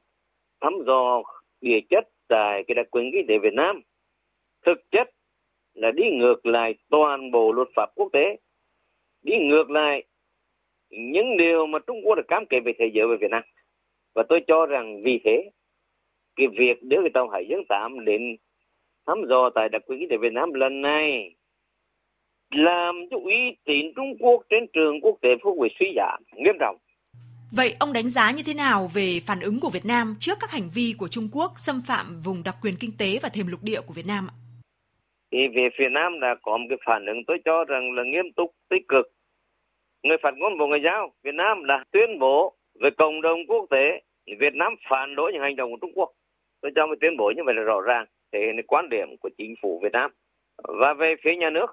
thăm dò địa chất tại cái đặc quyền kinh tế Việt Nam thực chất là đi ngược lại toàn bộ luật pháp quốc tế, đi ngược lại những điều mà Trung Quốc đã cam kết về thế giới về Việt Nam. Và tôi cho rằng vì thế, cái việc đưa cái tàu Hải Dương 8 đến thăm dò tại đặc quyền kinh tế Việt Nam lần này làm cho uy tín Trung Quốc trên trường quốc tế phúc bị suy giảm nghiêm trọng. Vậy ông đánh giá như thế nào về phản ứng của Việt Nam trước các hành vi của Trung Quốc xâm phạm vùng đặc quyền kinh tế và thềm lục địa của Việt Nam ạ? Thì về phía Nam đã có một cái phản ứng tôi cho rằng là nghiêm túc, tích cực. Người phát ngôn Bộ Ngoại giao Việt Nam đã tuyên bố về cộng đồng quốc tế Việt Nam phản đối những hành động của Trung Quốc. Tôi cho một tuyên bố như vậy là rõ ràng, thể hiện quan điểm của chính phủ Việt Nam. Và về phía nhà nước,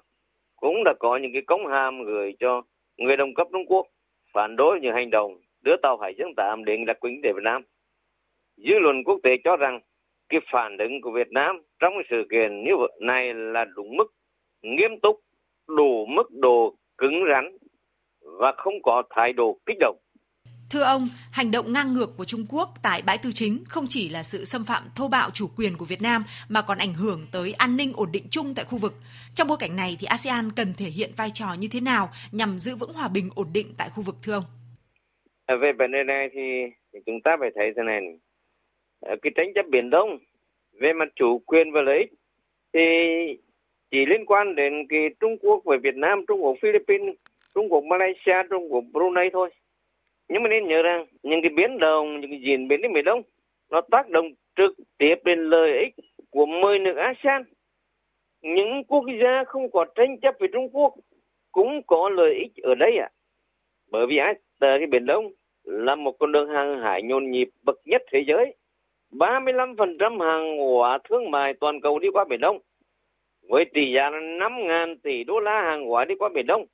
cũng đã có những cái công hàm gửi cho người đồng cấp Trung Quốc phản đối những hành động đưa tàu Hải Dương 8 đến đặc quyền để Việt Nam. Dư luận quốc tế cho rằng cái phản ứng của Việt Nam trong cái sự kiện như vậy này là đúng mức, nghiêm túc, đủ mức độ cứng rắn và không có thái độ kích động. Thưa ông, hành động ngang ngược của Trung Quốc tại bãi tư chính không chỉ là sự xâm phạm thô bạo chủ quyền của Việt Nam mà còn ảnh hưởng tới an ninh ổn định chung tại khu vực. Trong bối cảnh này thì ASEAN cần thể hiện vai trò như thế nào nhằm giữ vững hòa bình ổn định tại khu vực thưa ông? À, về vấn đề này thì chúng ta phải thấy thế này. À, cái tranh chấp Biển Đông về mặt chủ quyền và lợi ích thì chỉ liên quan đến cái Trung Quốc và Việt Nam, Trung Quốc Philippines, Trung Quốc Malaysia, Trung Quốc Brunei thôi nhưng mà nên nhớ rằng, những cái biến động, những cái diễn biến đến biển đông, nó tác động trực tiếp đến lợi ích của 10 nước ASEAN. Những quốc gia không có tranh chấp với Trung Quốc cũng có lợi ích ở đây ạ. À. bởi vì cái biển đông là một con đường hàng hải nhộn nhịp bậc nhất thế giới. 35% hàng hóa thương mại toàn cầu đi qua biển đông. Với tỷ giá là 5.000 tỷ đô la hàng hóa đi qua biển đông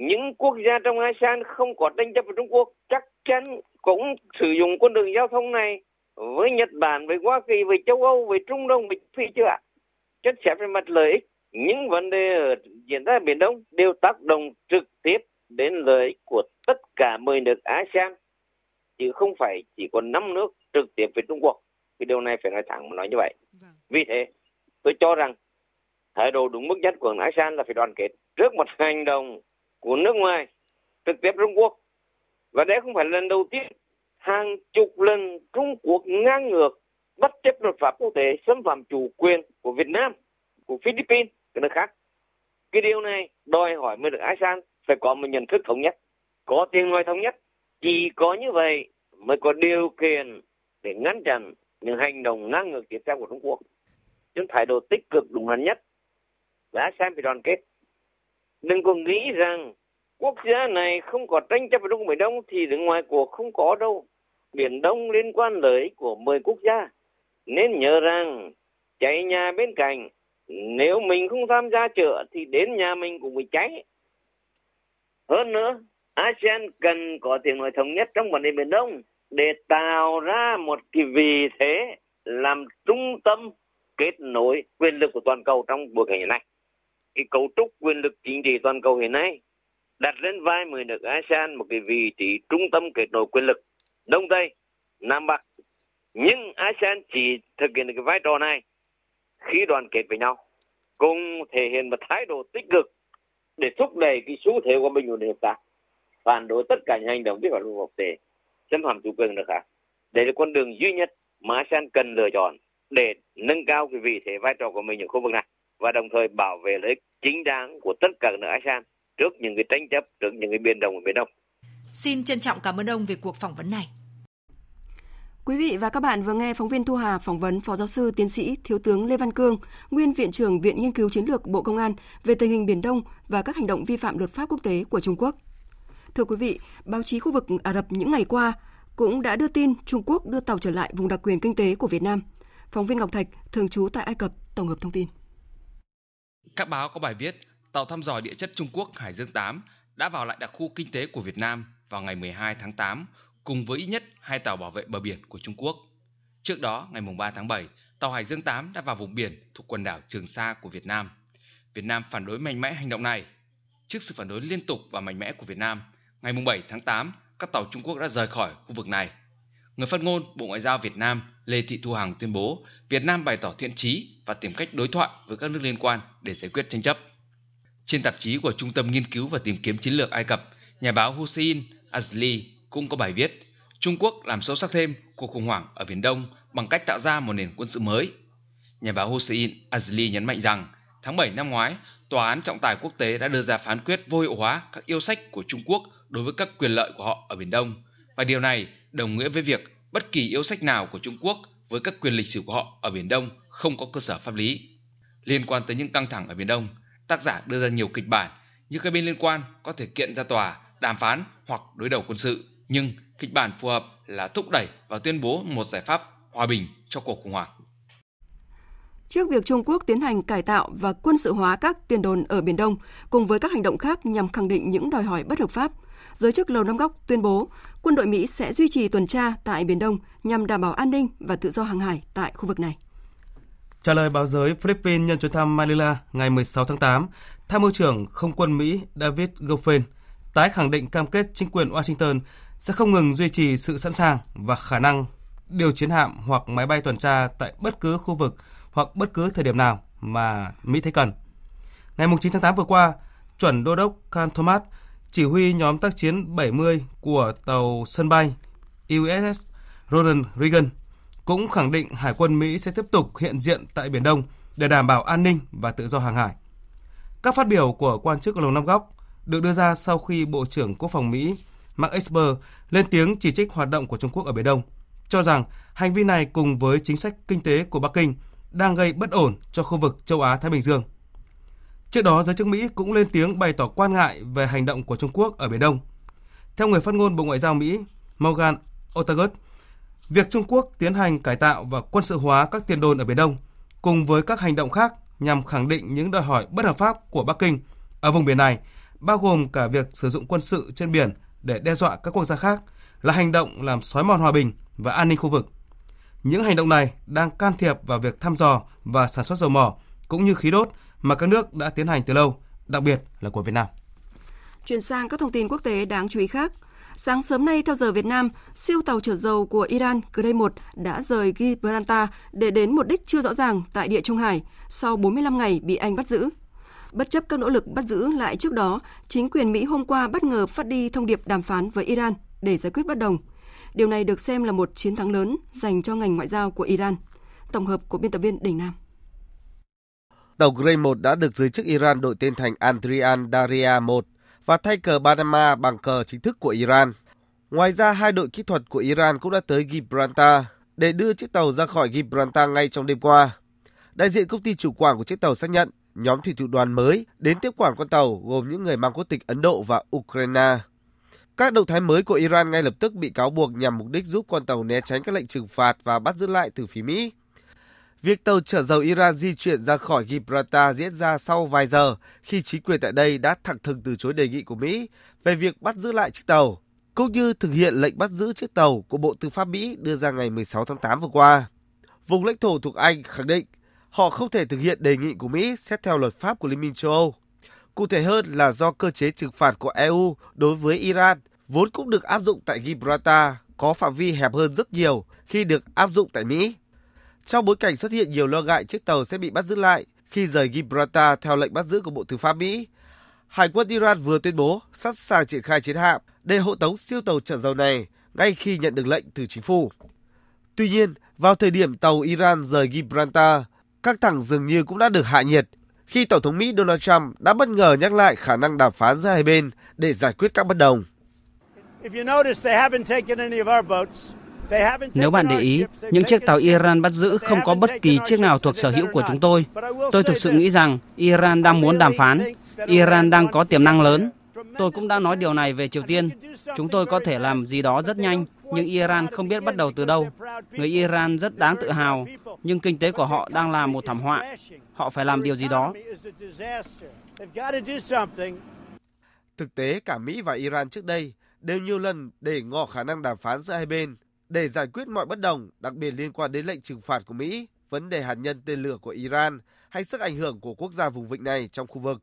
những quốc gia trong ASEAN không có tranh chấp với Trung Quốc chắc chắn cũng sử dụng con đường giao thông này với Nhật Bản, với Hoa Kỳ, với châu Âu, với Trung Đông, với Phi chưa ạ? chất xét về mặt lợi ích những vấn đề ở diễn ra ở Biển Đông đều tác động trực tiếp đến lợi ích của tất cả 10 nước ASEAN chứ không phải chỉ có 5 nước trực tiếp với Trung Quốc. Cái điều này phải nói thẳng mà nói như vậy. Vì thế, tôi cho rằng thái độ đúng mức nhất của ASEAN là phải đoàn kết trước một hành động của nước ngoài trực tiếp Trung Quốc. Và đây không phải lần đầu tiên hàng chục lần Trung Quốc ngang ngược bất chấp luật pháp quốc tế xâm phạm chủ quyền của Việt Nam, của Philippines, các nước khác. Cái điều này đòi hỏi mới được ASEAN phải có một nhận thức thống nhất, có tiếng nói thống nhất. Chỉ có như vậy mới có điều kiện để ngăn chặn những hành động ngang ngược tiếp theo của Trung Quốc. Chúng thái độ tích cực đúng đắn nhất và ASEAN phải đoàn kết. Đừng có nghĩ rằng quốc gia này không có tranh chấp với Trung Biển Đông thì đứng ngoài cuộc không có đâu. Biển Đông liên quan lợi ích của 10 quốc gia. Nên nhớ rằng cháy nhà bên cạnh nếu mình không tham gia chữa thì đến nhà mình cũng bị cháy. Hơn nữa, ASEAN cần có tiếng nói thống nhất trong vấn đề Biển Đông để tạo ra một cái vị thế làm trung tâm kết nối quyền lực của toàn cầu trong bối cảnh hiện nay. Cái cấu trúc quyền lực chính trị toàn cầu hiện nay đặt lên vai 10 nước ASEAN một cái vị trí trung tâm kết nối quyền lực Đông Tây, Nam Bắc. Nhưng ASEAN chỉ thực hiện được cái vai trò này khi đoàn kết với nhau, cùng thể hiện một thái độ tích cực để thúc đẩy cái xu thế của bình ổn hợp tác, phản đối tất cả những hành động vi phạm luật quốc tế, xâm phạm chủ quyền được cả. Đây là con đường duy nhất mà ASEAN cần lựa chọn để nâng cao cái vị thế vai trò của mình ở khu vực này và đồng thời bảo vệ lợi ích chính đáng của tất cả nước ASEAN trước những cái tranh chấp, trước những cái biến động ở Biển Đông. Xin trân trọng cảm ơn ông về cuộc phỏng vấn này. Quý vị và các bạn vừa nghe phóng viên Thu Hà phỏng vấn Phó Giáo sư Tiến sĩ Thiếu tướng Lê Văn Cương, nguyên Viện trưởng Viện Nghiên cứu Chiến lược Bộ Công an về tình hình Biển Đông và các hành động vi phạm luật pháp quốc tế của Trung Quốc. Thưa quý vị, báo chí khu vực Ả Rập những ngày qua cũng đã đưa tin Trung Quốc đưa tàu trở lại vùng đặc quyền kinh tế của Việt Nam. Phóng viên Ngọc Thạch, thường trú tại Ai Cập, tổng hợp thông tin. Các báo có bài viết tàu thăm dò địa chất Trung Quốc Hải Dương 8 đã vào lại đặc khu kinh tế của Việt Nam vào ngày 12 tháng 8 cùng với ít nhất hai tàu bảo vệ bờ biển của Trung Quốc. Trước đó, ngày 3 tháng 7, tàu Hải Dương 8 đã vào vùng biển thuộc quần đảo Trường Sa của Việt Nam. Việt Nam phản đối mạnh mẽ hành động này. Trước sự phản đối liên tục và mạnh mẽ của Việt Nam, ngày 7 tháng 8, các tàu Trung Quốc đã rời khỏi khu vực này. Người phát ngôn Bộ Ngoại giao Việt Nam Lê Thị Thu Hằng tuyên bố Việt Nam bày tỏ thiện chí và tìm cách đối thoại với các nước liên quan để giải quyết tranh chấp. Trên tạp chí của Trung tâm Nghiên cứu và Tìm kiếm Chiến lược Ai Cập, nhà báo Hussein Azli cũng có bài viết Trung Quốc làm sâu sắc thêm cuộc khủng hoảng ở Biển Đông bằng cách tạo ra một nền quân sự mới. Nhà báo Hussein Azli nhấn mạnh rằng tháng 7 năm ngoái, Tòa án trọng tài quốc tế đã đưa ra phán quyết vô hiệu hóa các yêu sách của Trung Quốc đối với các quyền lợi của họ ở Biển Đông. Và điều này đồng nghĩa với việc bất kỳ yêu sách nào của Trung Quốc với các quyền lịch sử của họ ở Biển Đông không có cơ sở pháp lý. Liên quan tới những căng thẳng ở Biển Đông, tác giả đưa ra nhiều kịch bản như các bên liên quan có thể kiện ra tòa, đàm phán hoặc đối đầu quân sự. Nhưng kịch bản phù hợp là thúc đẩy và tuyên bố một giải pháp hòa bình cho cuộc khủng hoảng. Trước việc Trung Quốc tiến hành cải tạo và quân sự hóa các tiền đồn ở Biển Đông, cùng với các hành động khác nhằm khẳng định những đòi hỏi bất hợp pháp, giới chức Lầu Năm Góc tuyên bố quân đội Mỹ sẽ duy trì tuần tra tại Biển Đông nhằm đảm bảo an ninh và tự do hàng hải tại khu vực này. Trả lời báo giới Philippines nhân chuyến thăm Manila ngày 16 tháng 8, Tham mưu trưởng không quân Mỹ David Goffin tái khẳng định cam kết chính quyền Washington sẽ không ngừng duy trì sự sẵn sàng và khả năng điều chiến hạm hoặc máy bay tuần tra tại bất cứ khu vực hoặc bất cứ thời điểm nào mà Mỹ thấy cần. Ngày 9 tháng 8 vừa qua, chuẩn đô đốc Can Thomas, chỉ huy nhóm tác chiến 70 của tàu sân bay USS Ronald Reagan cũng khẳng định Hải quân Mỹ sẽ tiếp tục hiện diện tại Biển Đông để đảm bảo an ninh và tự do hàng hải. Các phát biểu của quan chức Lầu Năm Góc được đưa ra sau khi Bộ trưởng Quốc phòng Mỹ Mark Esper lên tiếng chỉ trích hoạt động của Trung Quốc ở Biển Đông, cho rằng hành vi này cùng với chính sách kinh tế của Bắc Kinh đang gây bất ổn cho khu vực châu Á-Thái Bình Dương. Trước đó, giới chức Mỹ cũng lên tiếng bày tỏ quan ngại về hành động của Trung Quốc ở Biển Đông. Theo người phát ngôn Bộ Ngoại giao Mỹ Morgan Ortagus, việc Trung Quốc tiến hành cải tạo và quân sự hóa các tiền đồn ở Biển Đông cùng với các hành động khác nhằm khẳng định những đòi hỏi bất hợp pháp của Bắc Kinh ở vùng biển này, bao gồm cả việc sử dụng quân sự trên biển để đe dọa các quốc gia khác, là hành động làm xói mòn hòa bình và an ninh khu vực. Những hành động này đang can thiệp vào việc thăm dò và sản xuất dầu mỏ, cũng như khí đốt mà các nước đã tiến hành từ lâu, đặc biệt là của Việt Nam. Chuyển sang các thông tin quốc tế đáng chú ý khác. Sáng sớm nay theo giờ Việt Nam, siêu tàu chở dầu của Iran Grey 1 đã rời Gibraltar để đến một đích chưa rõ ràng tại địa Trung Hải sau 45 ngày bị Anh bắt giữ. Bất chấp các nỗ lực bắt giữ lại trước đó, chính quyền Mỹ hôm qua bất ngờ phát đi thông điệp đàm phán với Iran để giải quyết bất đồng. Điều này được xem là một chiến thắng lớn dành cho ngành ngoại giao của Iran. Tổng hợp của biên tập viên Đình Nam. Tàu Grey 1 đã được giới chức Iran đổi tên thành Andrian Daria 1 và thay cờ Panama bằng cờ chính thức của Iran. Ngoài ra, hai đội kỹ thuật của Iran cũng đã tới Gibraltar để đưa chiếc tàu ra khỏi Gibraltar ngay trong đêm qua. Đại diện công ty chủ quản của chiếc tàu xác nhận nhóm thủy thủ đoàn mới đến tiếp quản con tàu gồm những người mang quốc tịch Ấn Độ và Ukraine. Các động thái mới của Iran ngay lập tức bị cáo buộc nhằm mục đích giúp con tàu né tránh các lệnh trừng phạt và bắt giữ lại từ phía Mỹ. Việc tàu chở dầu Iran di chuyển ra khỏi Gibraltar diễn ra sau vài giờ khi chính quyền tại đây đã thẳng thừng từ chối đề nghị của Mỹ về việc bắt giữ lại chiếc tàu, cũng như thực hiện lệnh bắt giữ chiếc tàu của Bộ Tư pháp Mỹ đưa ra ngày 16 tháng 8 vừa qua. Vùng lãnh thổ thuộc Anh khẳng định họ không thể thực hiện đề nghị của Mỹ xét theo luật pháp của Liên minh châu Âu. Cụ thể hơn là do cơ chế trừng phạt của EU đối với Iran vốn cũng được áp dụng tại Gibraltar có phạm vi hẹp hơn rất nhiều khi được áp dụng tại Mỹ. Trong bối cảnh xuất hiện nhiều lo ngại chiếc tàu sẽ bị bắt giữ lại khi rời Gibraltar theo lệnh bắt giữ của Bộ Tư pháp Mỹ, Hải quân Iran vừa tuyên bố sẵn sàng triển khai chiến hạm để hộ tống siêu tàu chở dầu này ngay khi nhận được lệnh từ chính phủ. Tuy nhiên, vào thời điểm tàu Iran rời Gibraltar, căng thẳng dường như cũng đã được hạ nhiệt khi Tổng thống Mỹ Donald Trump đã bất ngờ nhắc lại khả năng đàm phán giữa hai bên để giải quyết các bất đồng. Nếu bạn để ý, những chiếc tàu Iran bắt giữ không có bất kỳ chiếc nào thuộc sở hữu của chúng tôi. Tôi thực sự nghĩ rằng Iran đang muốn đàm phán. Iran đang có tiềm năng lớn. Tôi cũng đã nói điều này về Triều Tiên. Chúng tôi có thể làm gì đó rất nhanh, nhưng Iran không biết bắt đầu từ đâu. Người Iran rất đáng tự hào, nhưng kinh tế của họ đang là một thảm họa. Họ phải làm điều gì đó. Thực tế, cả Mỹ và Iran trước đây đều nhiều lần để ngỏ khả năng đàm phán giữa hai bên để giải quyết mọi bất đồng, đặc biệt liên quan đến lệnh trừng phạt của Mỹ, vấn đề hạt nhân tên lửa của Iran hay sức ảnh hưởng của quốc gia vùng vịnh này trong khu vực.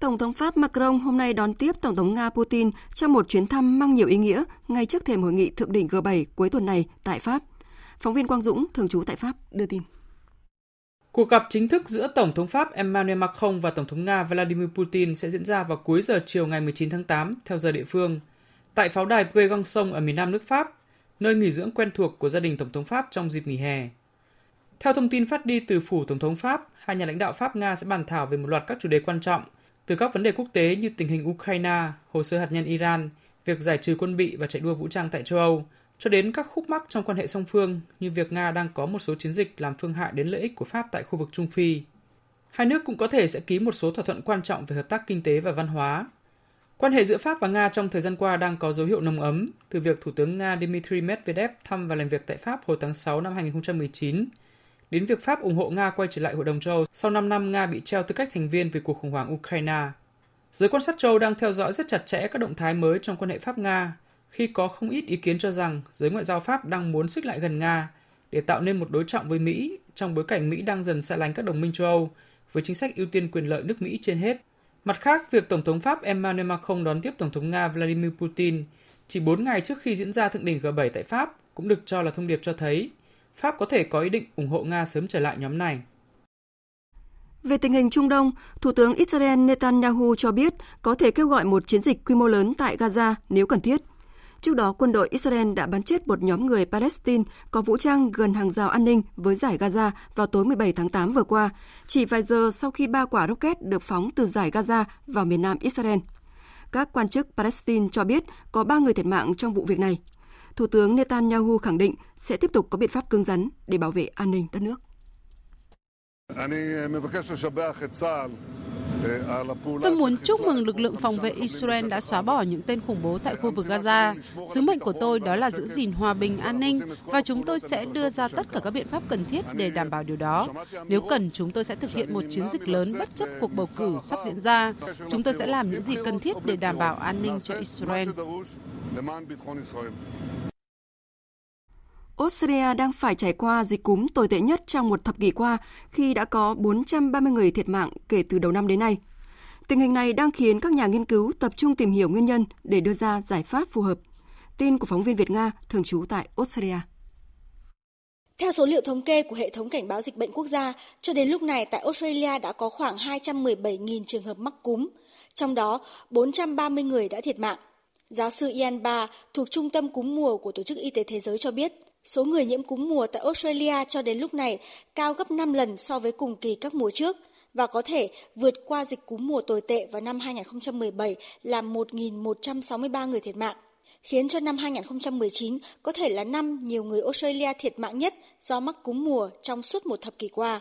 Tổng thống Pháp Macron hôm nay đón tiếp Tổng thống Nga Putin trong một chuyến thăm mang nhiều ý nghĩa ngay trước thềm hội nghị thượng đỉnh G7 cuối tuần này tại Pháp. Phóng viên Quang Dũng, thường trú tại Pháp, đưa tin. Cuộc gặp chính thức giữa Tổng thống Pháp Emmanuel Macron và Tổng thống Nga Vladimir Putin sẽ diễn ra vào cuối giờ chiều ngày 19 tháng 8 theo giờ địa phương tại pháo đài Brégançon ở miền nam nước Pháp, nơi nghỉ dưỡng quen thuộc của gia đình Tổng thống Pháp trong dịp nghỉ hè. Theo thông tin phát đi từ phủ Tổng thống Pháp, hai nhà lãnh đạo Pháp-Nga sẽ bàn thảo về một loạt các chủ đề quan trọng, từ các vấn đề quốc tế như tình hình Ukraine, hồ sơ hạt nhân Iran, việc giải trừ quân bị và chạy đua vũ trang tại châu Âu, cho đến các khúc mắc trong quan hệ song phương như việc Nga đang có một số chiến dịch làm phương hại đến lợi ích của Pháp tại khu vực Trung Phi. Hai nước cũng có thể sẽ ký một số thỏa thuận quan trọng về hợp tác kinh tế và văn hóa. Quan hệ giữa Pháp và Nga trong thời gian qua đang có dấu hiệu nồng ấm từ việc Thủ tướng Nga Dmitry Medvedev thăm và làm việc tại Pháp hồi tháng 6 năm 2019, đến việc Pháp ủng hộ Nga quay trở lại Hội đồng châu Âu sau 5 năm Nga bị treo tư cách thành viên vì cuộc khủng hoảng Ukraine. Giới quan sát châu đang theo dõi rất chặt chẽ các động thái mới trong quan hệ Pháp-Nga, khi có không ít ý kiến cho rằng giới ngoại giao Pháp đang muốn xích lại gần Nga để tạo nên một đối trọng với Mỹ trong bối cảnh Mỹ đang dần xa lánh các đồng minh châu Âu với chính sách ưu tiên quyền lợi nước Mỹ trên hết. Mặt khác, việc Tổng thống Pháp Emmanuel Macron đón tiếp Tổng thống Nga Vladimir Putin chỉ 4 ngày trước khi diễn ra thượng đỉnh G7 tại Pháp cũng được cho là thông điệp cho thấy Pháp có thể có ý định ủng hộ Nga sớm trở lại nhóm này. Về tình hình Trung Đông, Thủ tướng Israel Netanyahu cho biết có thể kêu gọi một chiến dịch quy mô lớn tại Gaza nếu cần thiết. Trước đó, quân đội Israel đã bắn chết một nhóm người Palestine có vũ trang gần hàng rào an ninh với giải Gaza vào tối 17 tháng 8 vừa qua, chỉ vài giờ sau khi ba quả rocket được phóng từ giải Gaza vào miền nam Israel. Các quan chức Palestine cho biết có ba người thiệt mạng trong vụ việc này. Thủ tướng Netanyahu khẳng định sẽ tiếp tục có biện pháp cứng rắn để bảo vệ an ninh đất nước. Tôi muốn chúc mừng lực lượng phòng vệ Israel đã xóa bỏ những tên khủng bố tại khu vực Gaza. Sứ mệnh của tôi đó là giữ gìn hòa bình an ninh và chúng tôi sẽ đưa ra tất cả các biện pháp cần thiết để đảm bảo điều đó. Nếu cần, chúng tôi sẽ thực hiện một chiến dịch lớn bất chấp cuộc bầu cử sắp diễn ra. Chúng tôi sẽ làm những gì cần thiết để đảm bảo an ninh cho Israel. Australia đang phải trải qua dịch cúm tồi tệ nhất trong một thập kỷ qua khi đã có 430 người thiệt mạng kể từ đầu năm đến nay. Tình hình này đang khiến các nhà nghiên cứu tập trung tìm hiểu nguyên nhân để đưa ra giải pháp phù hợp. Tin của phóng viên Việt Nga thường trú tại Australia. Theo số liệu thống kê của hệ thống cảnh báo dịch bệnh quốc gia, cho đến lúc này tại Australia đã có khoảng 217.000 trường hợp mắc cúm, trong đó 430 người đã thiệt mạng. Giáo sư Ian Barr thuộc Trung tâm cúm mùa của Tổ chức Y tế Thế giới cho biết, số người nhiễm cúm mùa tại Australia cho đến lúc này cao gấp 5 lần so với cùng kỳ các mùa trước và có thể vượt qua dịch cúm mùa tồi tệ vào năm 2017 làm 1.163 người thiệt mạng khiến cho năm 2019 có thể là năm nhiều người Australia thiệt mạng nhất do mắc cúm mùa trong suốt một thập kỷ qua.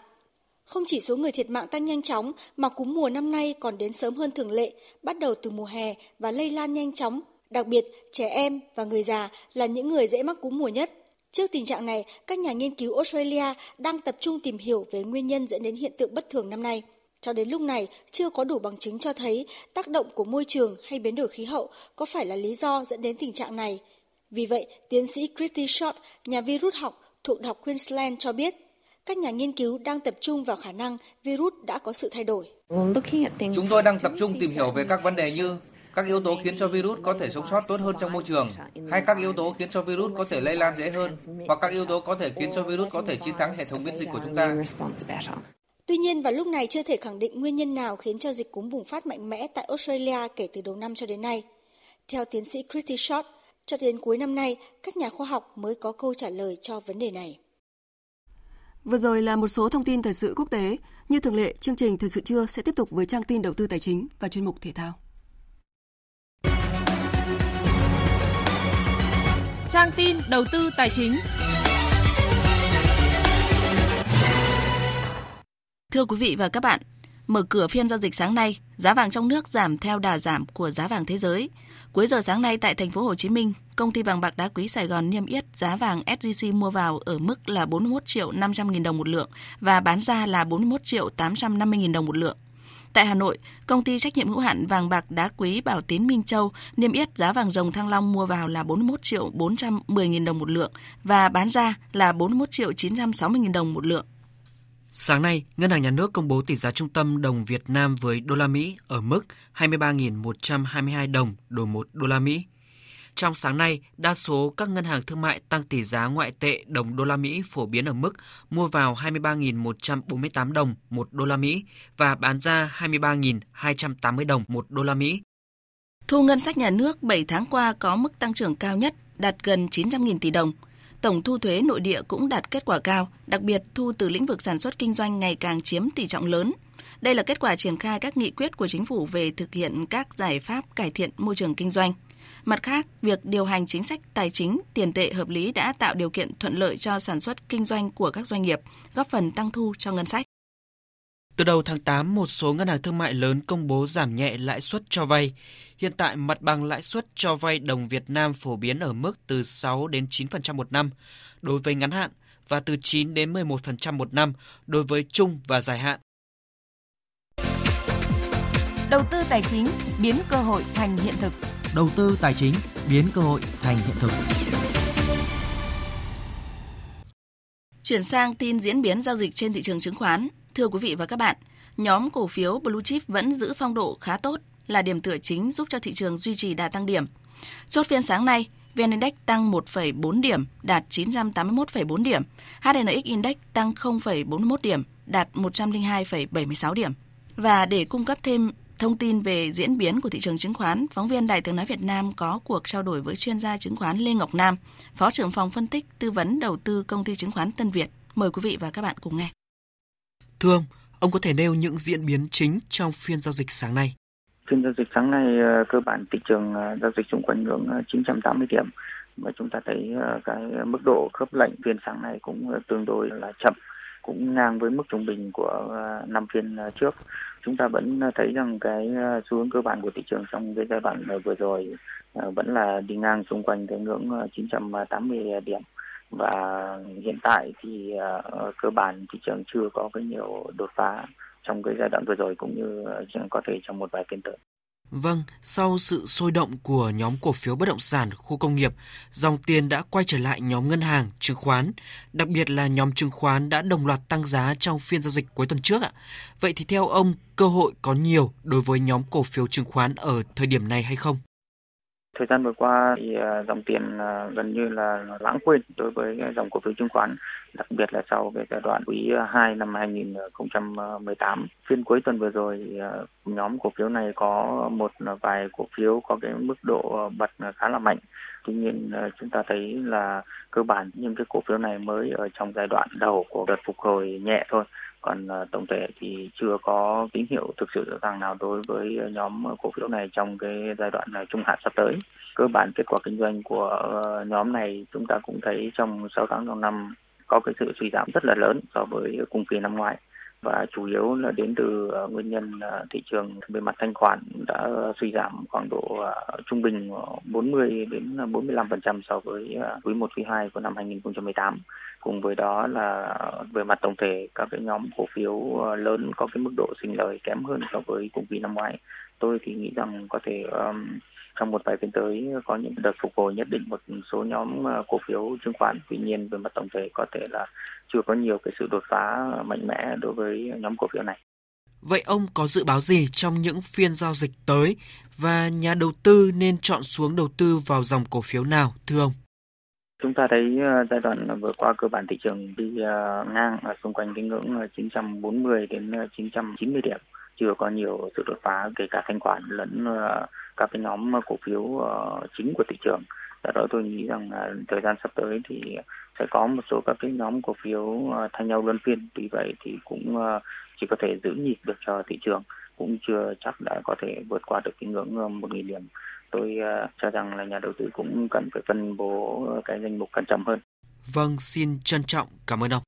Không chỉ số người thiệt mạng tăng nhanh chóng mà cúm mùa năm nay còn đến sớm hơn thường lệ, bắt đầu từ mùa hè và lây lan nhanh chóng, đặc biệt trẻ em và người già là những người dễ mắc cúm mùa nhất. Trước tình trạng này, các nhà nghiên cứu Australia đang tập trung tìm hiểu về nguyên nhân dẫn đến hiện tượng bất thường năm nay. Cho đến lúc này, chưa có đủ bằng chứng cho thấy tác động của môi trường hay biến đổi khí hậu có phải là lý do dẫn đến tình trạng này. Vì vậy, tiến sĩ Christy Short, nhà virus học thuộc Đại học Queensland cho biết, các nhà nghiên cứu đang tập trung vào khả năng virus đã có sự thay đổi. Chúng tôi đang tập trung tìm hiểu về các vấn đề như các yếu tố khiến cho virus có thể sống sót tốt hơn trong môi trường, hay các yếu tố khiến cho virus có thể lây lan dễ hơn, hoặc các yếu tố có thể khiến cho virus có thể chiến thắng hệ thống miễn dịch của chúng ta. Tuy nhiên, vào lúc này chưa thể khẳng định nguyên nhân nào khiến cho dịch cúm bùng phát mạnh mẽ tại Australia kể từ đầu năm cho đến nay. Theo tiến sĩ Christy Short, cho đến cuối năm nay, các nhà khoa học mới có câu trả lời cho vấn đề này. Vừa rồi là một số thông tin thời sự quốc tế. Như thường lệ, chương trình Thời sự trưa sẽ tiếp tục với trang tin đầu tư tài chính và chuyên mục thể thao. Trang tin đầu tư tài chính. Thưa quý vị và các bạn, mở cửa phiên giao dịch sáng nay, giá vàng trong nước giảm theo đà giảm của giá vàng thế giới. Cuối giờ sáng nay tại thành phố Hồ Chí Minh, công ty vàng bạc đá quý Sài Gòn niêm yết giá vàng SJC mua vào ở mức là 41 triệu 500 nghìn đồng một lượng và bán ra là 41 triệu 850 nghìn đồng một lượng. Tại Hà Nội, công ty trách nhiệm hữu hạn vàng bạc đá quý Bảo Tín Minh Châu niêm yết giá vàng rồng Thăng Long mua vào là 41 triệu 410 nghìn đồng một lượng và bán ra là 41 triệu 960 nghìn đồng một lượng. Sáng nay, Ngân hàng Nhà nước công bố tỷ giá trung tâm đồng Việt Nam với đô la Mỹ ở mức 23.122 đồng đổi 1 đô la Mỹ. Trong sáng nay, đa số các ngân hàng thương mại tăng tỷ giá ngoại tệ đồng đô la Mỹ phổ biến ở mức mua vào 23.148 đồng 1 đô la Mỹ và bán ra 23.280 đồng 1 đô la Mỹ. Thu ngân sách nhà nước 7 tháng qua có mức tăng trưởng cao nhất, đạt gần 900.000 tỷ đồng – tổng thu thuế nội địa cũng đạt kết quả cao, đặc biệt thu từ lĩnh vực sản xuất kinh doanh ngày càng chiếm tỷ trọng lớn. Đây là kết quả triển khai các nghị quyết của chính phủ về thực hiện các giải pháp cải thiện môi trường kinh doanh. Mặt khác, việc điều hành chính sách tài chính, tiền tệ hợp lý đã tạo điều kiện thuận lợi cho sản xuất kinh doanh của các doanh nghiệp, góp phần tăng thu cho ngân sách. Từ đầu tháng 8, một số ngân hàng thương mại lớn công bố giảm nhẹ lãi suất cho vay. Hiện tại, mặt bằng lãi suất cho vay đồng Việt Nam phổ biến ở mức từ 6 đến 9% một năm đối với ngắn hạn và từ 9 đến 11% một năm đối với trung và dài hạn. Đầu tư tài chính biến cơ hội thành hiện thực. Đầu tư tài chính biến cơ hội thành hiện thực. Chuyển sang tin diễn biến giao dịch trên thị trường chứng khoán. Thưa quý vị và các bạn, nhóm cổ phiếu Blue Chip vẫn giữ phong độ khá tốt, là điểm tựa chính giúp cho thị trường duy trì đà tăng điểm. Chốt phiên sáng nay, VN Index tăng 1,4 điểm, đạt 981,4 điểm. HNX Index tăng 0,41 điểm, đạt 102,76 điểm. Và để cung cấp thêm thông tin về diễn biến của thị trường chứng khoán, phóng viên Đài tiếng nói Việt Nam có cuộc trao đổi với chuyên gia chứng khoán Lê Ngọc Nam, Phó trưởng phòng phân tích tư vấn đầu tư công ty chứng khoán Tân Việt. Mời quý vị và các bạn cùng nghe. Thưa ông, ông có thể nêu những diễn biến chính trong phiên giao dịch sáng nay? Phiên giao dịch sáng nay ờ, cơ bản thị trường ờ, giao dịch xung quanh ngưỡng ờ, 980 điểm. Và chúng ta thấy cái mức độ khớp lệnh phiên sáng nay cũng tương đối là chậm cũng ngang với mức trung bình của năm phiên trước. Chúng ta vẫn thấy rằng cái xu hướng cơ bản của thị trường trong cái giai đoạn vừa rồi vẫn là đi ngang xung quanh cái ngưỡng 980 điểm và hiện tại thì uh, cơ bản thị trường chưa có cái nhiều đột phá trong cái giai đoạn vừa rồi cũng như uh, có thể trong một vài phiên tới. Vâng, sau sự sôi động của nhóm cổ phiếu bất động sản, khu công nghiệp, dòng tiền đã quay trở lại nhóm ngân hàng, chứng khoán, đặc biệt là nhóm chứng khoán đã đồng loạt tăng giá trong phiên giao dịch cuối tuần trước ạ. Vậy thì theo ông, cơ hội có nhiều đối với nhóm cổ phiếu chứng khoán ở thời điểm này hay không? Thời gian vừa qua thì ờ, dòng tiền ờ, gần như là lãng quên đối với dòng cổ phiếu chứng khoán, đặc biệt là sau cái giai đoạn quý 2 năm 2018. Phiên cuối tuần vừa rồi ờ, nhóm cổ phiếu này có một vài cổ phiếu có cái mức độ bật khá là mạnh. Tuy nhiên chúng ta thấy là cơ bản những cái cổ phiếu này mới ở trong giai đoạn đầu của đợt phục hồi nhẹ thôi còn ờ, tổng thể thì chưa có tín hiệu thực sự rõ ràng nào đối với ờ, nhóm ờ, cổ phiếu này trong cái giai đoạn trung hạn sắp tới. Cơ bản kết quả kinh doanh của nhóm này chúng ta cũng thấy trong 6 tháng đầu năm có cái sự suy giảm rất là lớn so với cùng kỳ năm ngoái và chủ yếu là đến từ ờ, nguyên nhân ờ, thị trường về mặt thanh khoản đã suy giảm khoảng độ ờ, trung bình 40 đến 45% so với quý 1 quý 2 của năm 2018 cùng với đó là về mặt tổng thể các cái nhóm cổ phiếu lớn có cái mức độ sinh lời kém hơn so với cùng kỳ năm ngoái. Tôi thì nghĩ rằng có thể um, trong một vài phiên tới có những đợt phục hồi nhất định một số nhóm ờ, cổ phiếu chứng khoán. Tuy nhiên về mặt tổng thể có thể là chưa có nhiều cái sự đột phá mạnh mẽ đối với nhóm cổ phiếu này. Vậy ông có dự báo gì trong những phiên giao dịch tới và nhà đầu tư nên chọn xuống đầu tư vào dòng cổ phiếu nào thưa ông? Chúng ta thấy ờ, giai đoạn vừa qua cơ bản thị trường đi ờ, ngang ở xung quanh cái ngưỡng 940 đến 990 điểm. Chưa có nhiều sự đột phá kể cả thanh khoản lẫn các cái nhóm ờ, cổ phiếu ờ, chính của thị trường. Do đó tôi nghĩ rằng ờ, thời gian sắp tới thì sẽ có một số các cái nhóm cổ phiếu thay nhau luân phiên. Vì vậy thì cũng chỉ có thể giữ nhịp được cho thị trường, cũng chưa chắc đã có thể vượt qua được cái ngưỡng 1.000 điểm tôi uh, cho rằng là nhà đầu tư cũng cần phải phân bố cái danh mục cẩn trọng hơn. Vâng, xin trân trọng cảm ơn ông.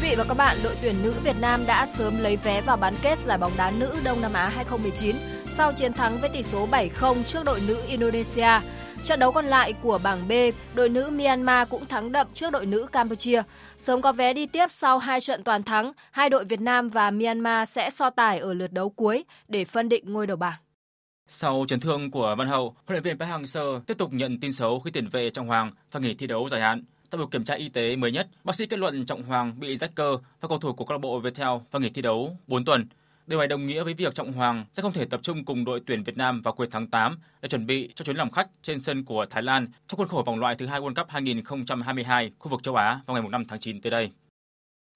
Vị và các bạn, đội tuyển nữ Việt Nam đã sớm lấy vé vào bán kết giải bóng đá nữ Đông Nam Á 2019 sau chiến thắng với tỷ số 7-0 trước đội nữ Indonesia. Trận đấu còn lại của bảng B, đội nữ Myanmar cũng thắng đậm trước đội nữ Campuchia. Sớm có vé đi tiếp sau hai trận toàn thắng, hai đội Việt Nam và Myanmar sẽ so tài ở lượt đấu cuối để phân định ngôi đầu bảng. Sau chấn thương của Văn Hậu, huấn luyện viên Park Hang-seo tiếp tục nhận tin xấu khi tiền vệ Trọng Hoàng phải nghỉ thi đấu dài hạn. Tại buổi kiểm tra y tế mới nhất, bác sĩ kết luận Trọng Hoàng bị rách cơ và cầu thủ của câu lạc bộ Viettel phải nghỉ thi đấu 4 tuần. Điều này đồng nghĩa với việc Trọng Hoàng sẽ không thể tập trung cùng đội tuyển Việt Nam vào cuối tháng 8 để chuẩn bị cho chuyến làm khách trên sân của Thái Lan trong khuôn khổ vòng loại thứ hai World Cup 2022 khu vực châu Á vào ngày 5 tháng 9 tới đây.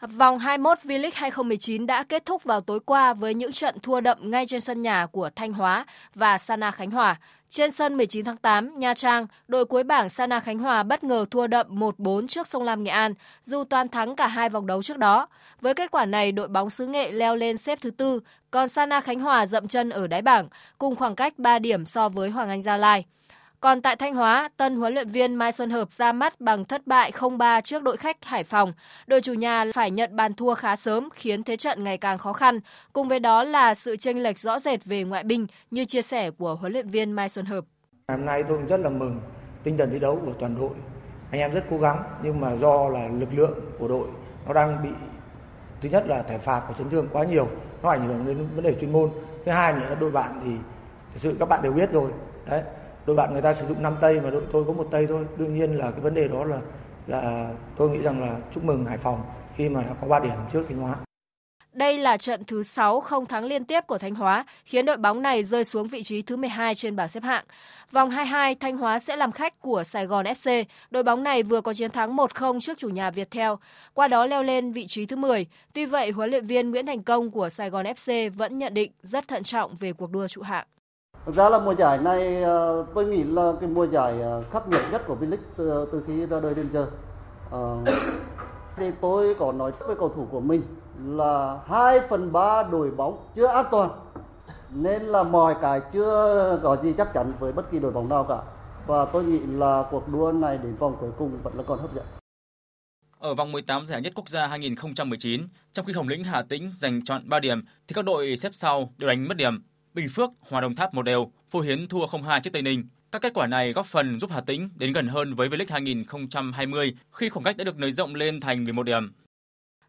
Vòng 21 V-League 2019 đã kết thúc vào tối qua với những trận thua đậm ngay trên sân nhà của Thanh Hóa và Sana Khánh Hòa. Trên sân 19 tháng 8, Nha Trang, đội cuối bảng Sana Khánh Hòa bất ngờ thua đậm 1-4 trước Sông Lam Nghệ An, dù toàn thắng cả hai vòng đấu trước đó. Với kết quả này, đội bóng xứ Nghệ leo lên xếp thứ tư, còn Sana Khánh Hòa dậm chân ở đáy bảng, cùng khoảng cách 3 điểm so với Hoàng Anh Gia Lai. Còn tại Thanh Hóa, tân huấn luyện viên Mai Xuân Hợp ra mắt bằng thất bại 0-3 trước đội khách Hải Phòng. Đội chủ nhà phải nhận bàn thua khá sớm khiến thế trận ngày càng khó khăn. Cùng với đó là sự chênh lệch rõ rệt về ngoại binh như chia sẻ của huấn luyện viên Mai Xuân Hợp. Hôm nay tôi rất là mừng tinh thần thi đấu của toàn đội. Anh em rất cố gắng nhưng mà do là lực lượng của đội nó đang bị thứ nhất là thẻ phạt và chấn thương quá nhiều nó ảnh hưởng đến vấn đề chuyên môn thứ hai là đội bạn thì thực sự các bạn đều biết rồi đấy đội bạn người ta sử dụng 5 tây mà đội tôi có một tây thôi đương nhiên là cái vấn đề đó là là tôi nghĩ rằng là chúc mừng Hải Phòng khi mà đã có 3 điểm trước Thanh Hóa. Đây là trận thứ 6 không thắng liên tiếp của Thanh Hóa, khiến đội bóng này rơi xuống vị trí thứ 12 trên bảng xếp hạng. Vòng 22, Thanh Hóa sẽ làm khách của Sài Gòn FC. Đội bóng này vừa có chiến thắng 1-0 trước chủ nhà Viettel, qua đó leo lên vị trí thứ 10. Tuy vậy, huấn luyện viên Nguyễn Thành Công của Sài Gòn FC vẫn nhận định rất thận trọng về cuộc đua trụ hạng. Thực ra là mùa giải này ờ, tôi nghĩ là cái mùa giải ờ, khắc nghiệt nhất của V-League từ, từ khi ra đời đến giờ. À, thì tôi có nói với cầu thủ của mình là 2 phần 3 đội bóng chưa an toàn nên là mọi cái chưa có gì chắc chắn với bất kỳ đội bóng nào cả và tôi nghĩ là cuộc đua này đến vòng cuối cùng vẫn là còn hấp dẫn. Ở vòng 18 giải nhất quốc gia 2019, trong khi Hồng Lĩnh Hà Tĩnh giành chọn 3 điểm thì các đội xếp sau đều đánh mất điểm. Bình Phước, Hòa Đồng Tháp một đều, Phú Hiến thua 0-2 trước Tây Ninh. Các kết quả này góp phần giúp Hà Tĩnh đến gần hơn với V-League 2020 khi khoảng cách đã được nới rộng lên thành 11 điểm.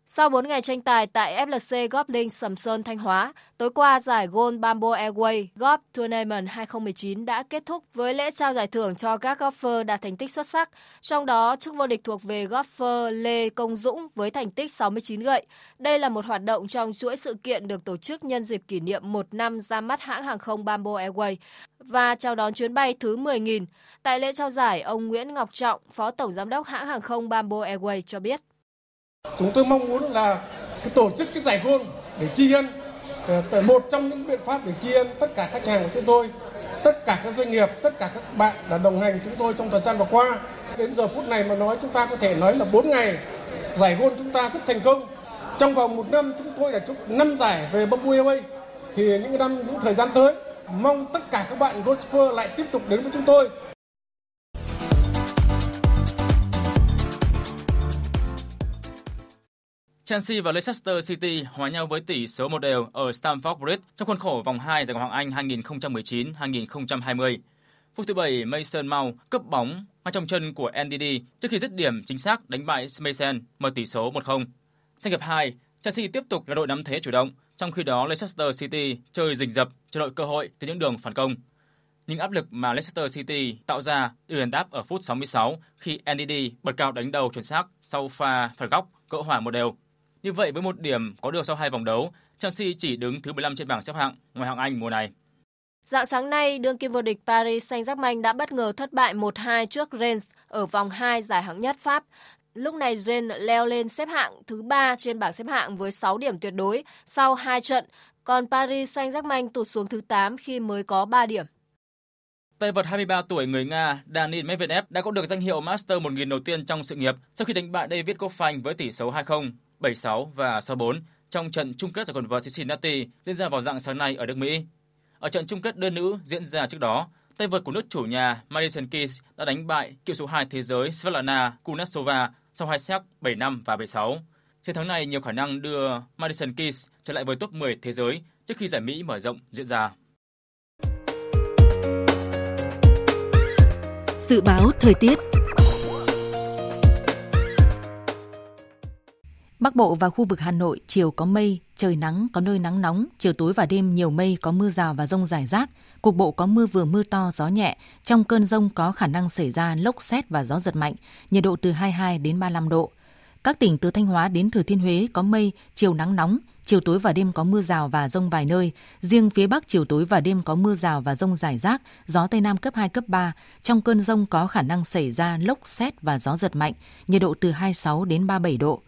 Sau 4 ngày tranh tài tại FLC Golf Link Sầm Sơn Thanh Hóa, tối qua giải Gold Bamboo Airway Golf Tournament 2019 đã kết thúc với lễ trao giải thưởng cho các golfer đạt thành tích xuất sắc. Trong đó, chức vô địch thuộc về golfer Lê Công Dũng với thành tích 69 gậy. Đây là một hoạt động trong chuỗi sự kiện được tổ chức nhân dịp kỷ niệm một năm ra mắt hãng hàng không Bamboo Airway và chào đón chuyến bay thứ 10.000. Tại lễ trao giải, ông Nguyễn Ngọc Trọng, Phó Tổng Giám đốc hãng hàng không Bamboo Airways cho biết. Chúng tôi mong muốn là tổ chức cái giải gôn để tri ân ờ, một trong những biện pháp để tri ân tất cả khách hàng của chúng tôi, tất cả các doanh nghiệp, tất cả các bạn đã đồng hành chúng tôi trong thời gian vừa qua. Đến giờ phút này mà nói chúng ta có thể nói là 4 ngày giải gôn chúng ta rất thành công. Trong vòng một năm chúng tôi đã chúc năm giải về Bamboo Airways thì những năm những thời gian tới mong tất cả các bạn golfer lại tiếp tục đến với chúng tôi Chelsea và Leicester City hòa nhau với tỷ số một đều ở Stamford Bridge trong khuôn khổ vòng 2 giải Ngoại hạng Anh 2019-2020. Phút thứ 7, Mason Mount cướp bóng ngay trong chân của NDD trước khi dứt điểm chính xác đánh bại Smeisen mở tỷ số 1-0. Sang hiệp 2, Chelsea tiếp tục là đội nắm thế chủ động, trong khi đó Leicester City chơi rình rập chờ đợi cơ hội từ những đường phản công. Nhưng áp lực mà Leicester City tạo ra được đền đáp ở phút 66 khi NDD bật cao đánh đầu chuẩn xác sau pha phạt góc cỡ hòa một đều. Như vậy với một điểm có được sau hai vòng đấu, Chelsea chỉ đứng thứ 15 trên bảng xếp hạng ngoài hạng Anh mùa này. Dạng sáng nay, đương kim vô địch Paris Saint-Germain đã bất ngờ thất bại 1-2 trước Rennes ở vòng 2 giải hạng nhất Pháp. Lúc này Rennes leo lên xếp hạng thứ 3 trên bảng xếp hạng với 6 điểm tuyệt đối sau 2 trận, còn Paris Saint-Germain tụt xuống thứ 8 khi mới có 3 điểm. Tay vợt 23 tuổi người Nga Daniil Medvedev đã có được danh hiệu Master 1000 đầu tiên trong sự nghiệp sau khi đánh bại David Goffin với tỷ số 2-0. 7-6 và 6-4 trong trận chung kết giải quần vợt Cincinnati diễn ra vào dạng sáng nay ở nước Mỹ. Ở trận chung kết đơn nữ diễn ra trước đó, tay vợt của nước chủ nhà Madison Keys đã đánh bại cựu số 2 thế giới Svetlana Kuznetsova sau hai set 7-5 và 7-6. Chiến thắng này nhiều khả năng đưa Madison Keys trở lại với top 10 thế giới trước khi giải Mỹ mở rộng diễn ra. Dự báo thời tiết Bắc Bộ và khu vực Hà Nội chiều có mây, trời nắng, có nơi nắng nóng, chiều tối và đêm nhiều mây có mưa rào và rông rải rác, cục bộ có mưa vừa mưa to, gió nhẹ. Trong cơn rông có khả năng xảy ra lốc xét và gió giật mạnh, nhiệt độ từ 22 đến 35 độ. Các tỉnh từ Thanh Hóa đến Thừa Thiên Huế có mây, chiều nắng nóng, chiều tối và đêm có mưa rào và rông vài nơi. Riêng phía Bắc chiều tối và đêm có mưa rào và rông rải rác, gió Tây Nam cấp 2, cấp 3. Trong cơn rông có khả năng xảy ra lốc xét và gió giật mạnh, nhiệt độ từ 26 đến 37 độ.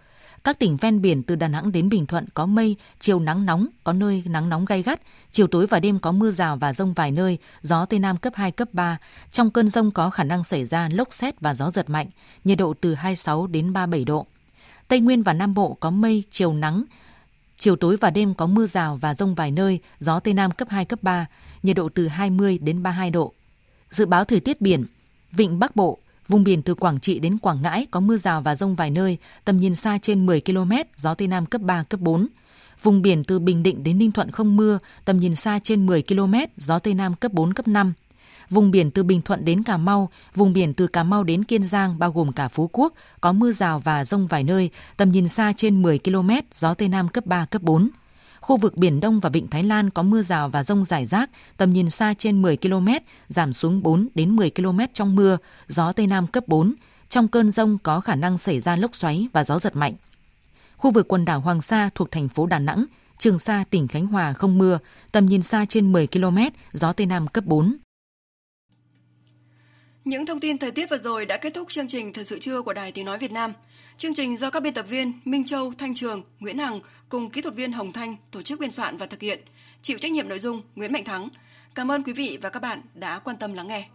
Các tỉnh ven biển từ Đà Nẵng đến Bình Thuận có mây, chiều nắng nóng, có nơi nắng nóng gay gắt, chiều tối và đêm có mưa rào và rông vài nơi, gió Tây Nam cấp 2, cấp 3. Trong cơn rông có khả năng xảy ra lốc xét và gió giật mạnh, nhiệt độ từ 26 đến 37 độ. Tây Nguyên và Nam Bộ có mây, chiều nắng, chiều tối và đêm có mưa rào và rông vài nơi, gió Tây Nam cấp 2, cấp 3, nhiệt độ từ 20 đến 32 độ. Dự báo thời tiết biển, Vịnh Bắc Bộ, Vùng biển từ Quảng Trị đến Quảng Ngãi có mưa rào và rông vài nơi, tầm nhìn xa trên 10 km, gió Tây Nam cấp 3, cấp 4. Vùng biển từ Bình Định đến Ninh Thuận không mưa, tầm nhìn xa trên 10 km, gió Tây Nam cấp 4, cấp 5. Vùng biển từ Bình Thuận đến Cà Mau, vùng biển từ Cà Mau đến Kiên Giang bao gồm cả Phú Quốc, có mưa rào và rông vài nơi, tầm nhìn xa trên 10 km, gió Tây Nam cấp 3, cấp 4. Khu vực Biển Đông và Vịnh Thái Lan có mưa rào và rông rải rác, tầm nhìn xa trên 10 km, giảm xuống 4 đến 10 km trong mưa, gió Tây Nam cấp 4. Trong cơn rông có khả năng xảy ra lốc xoáy và gió giật mạnh. Khu vực quần đảo Hoàng Sa thuộc thành phố Đà Nẵng, Trường Sa, tỉnh Khánh Hòa không mưa, tầm nhìn xa trên 10 km, gió Tây Nam cấp 4. Những thông tin thời tiết vừa rồi đã kết thúc chương trình Thời sự trưa của Đài Tiếng Nói Việt Nam. Chương trình do các biên tập viên Minh Châu, Thanh Trường, Nguyễn Hằng cùng kỹ thuật viên Hồng Thanh tổ chức biên soạn và thực hiện. Chịu trách nhiệm nội dung Nguyễn Mạnh Thắng. Cảm ơn quý vị và các bạn đã quan tâm lắng nghe.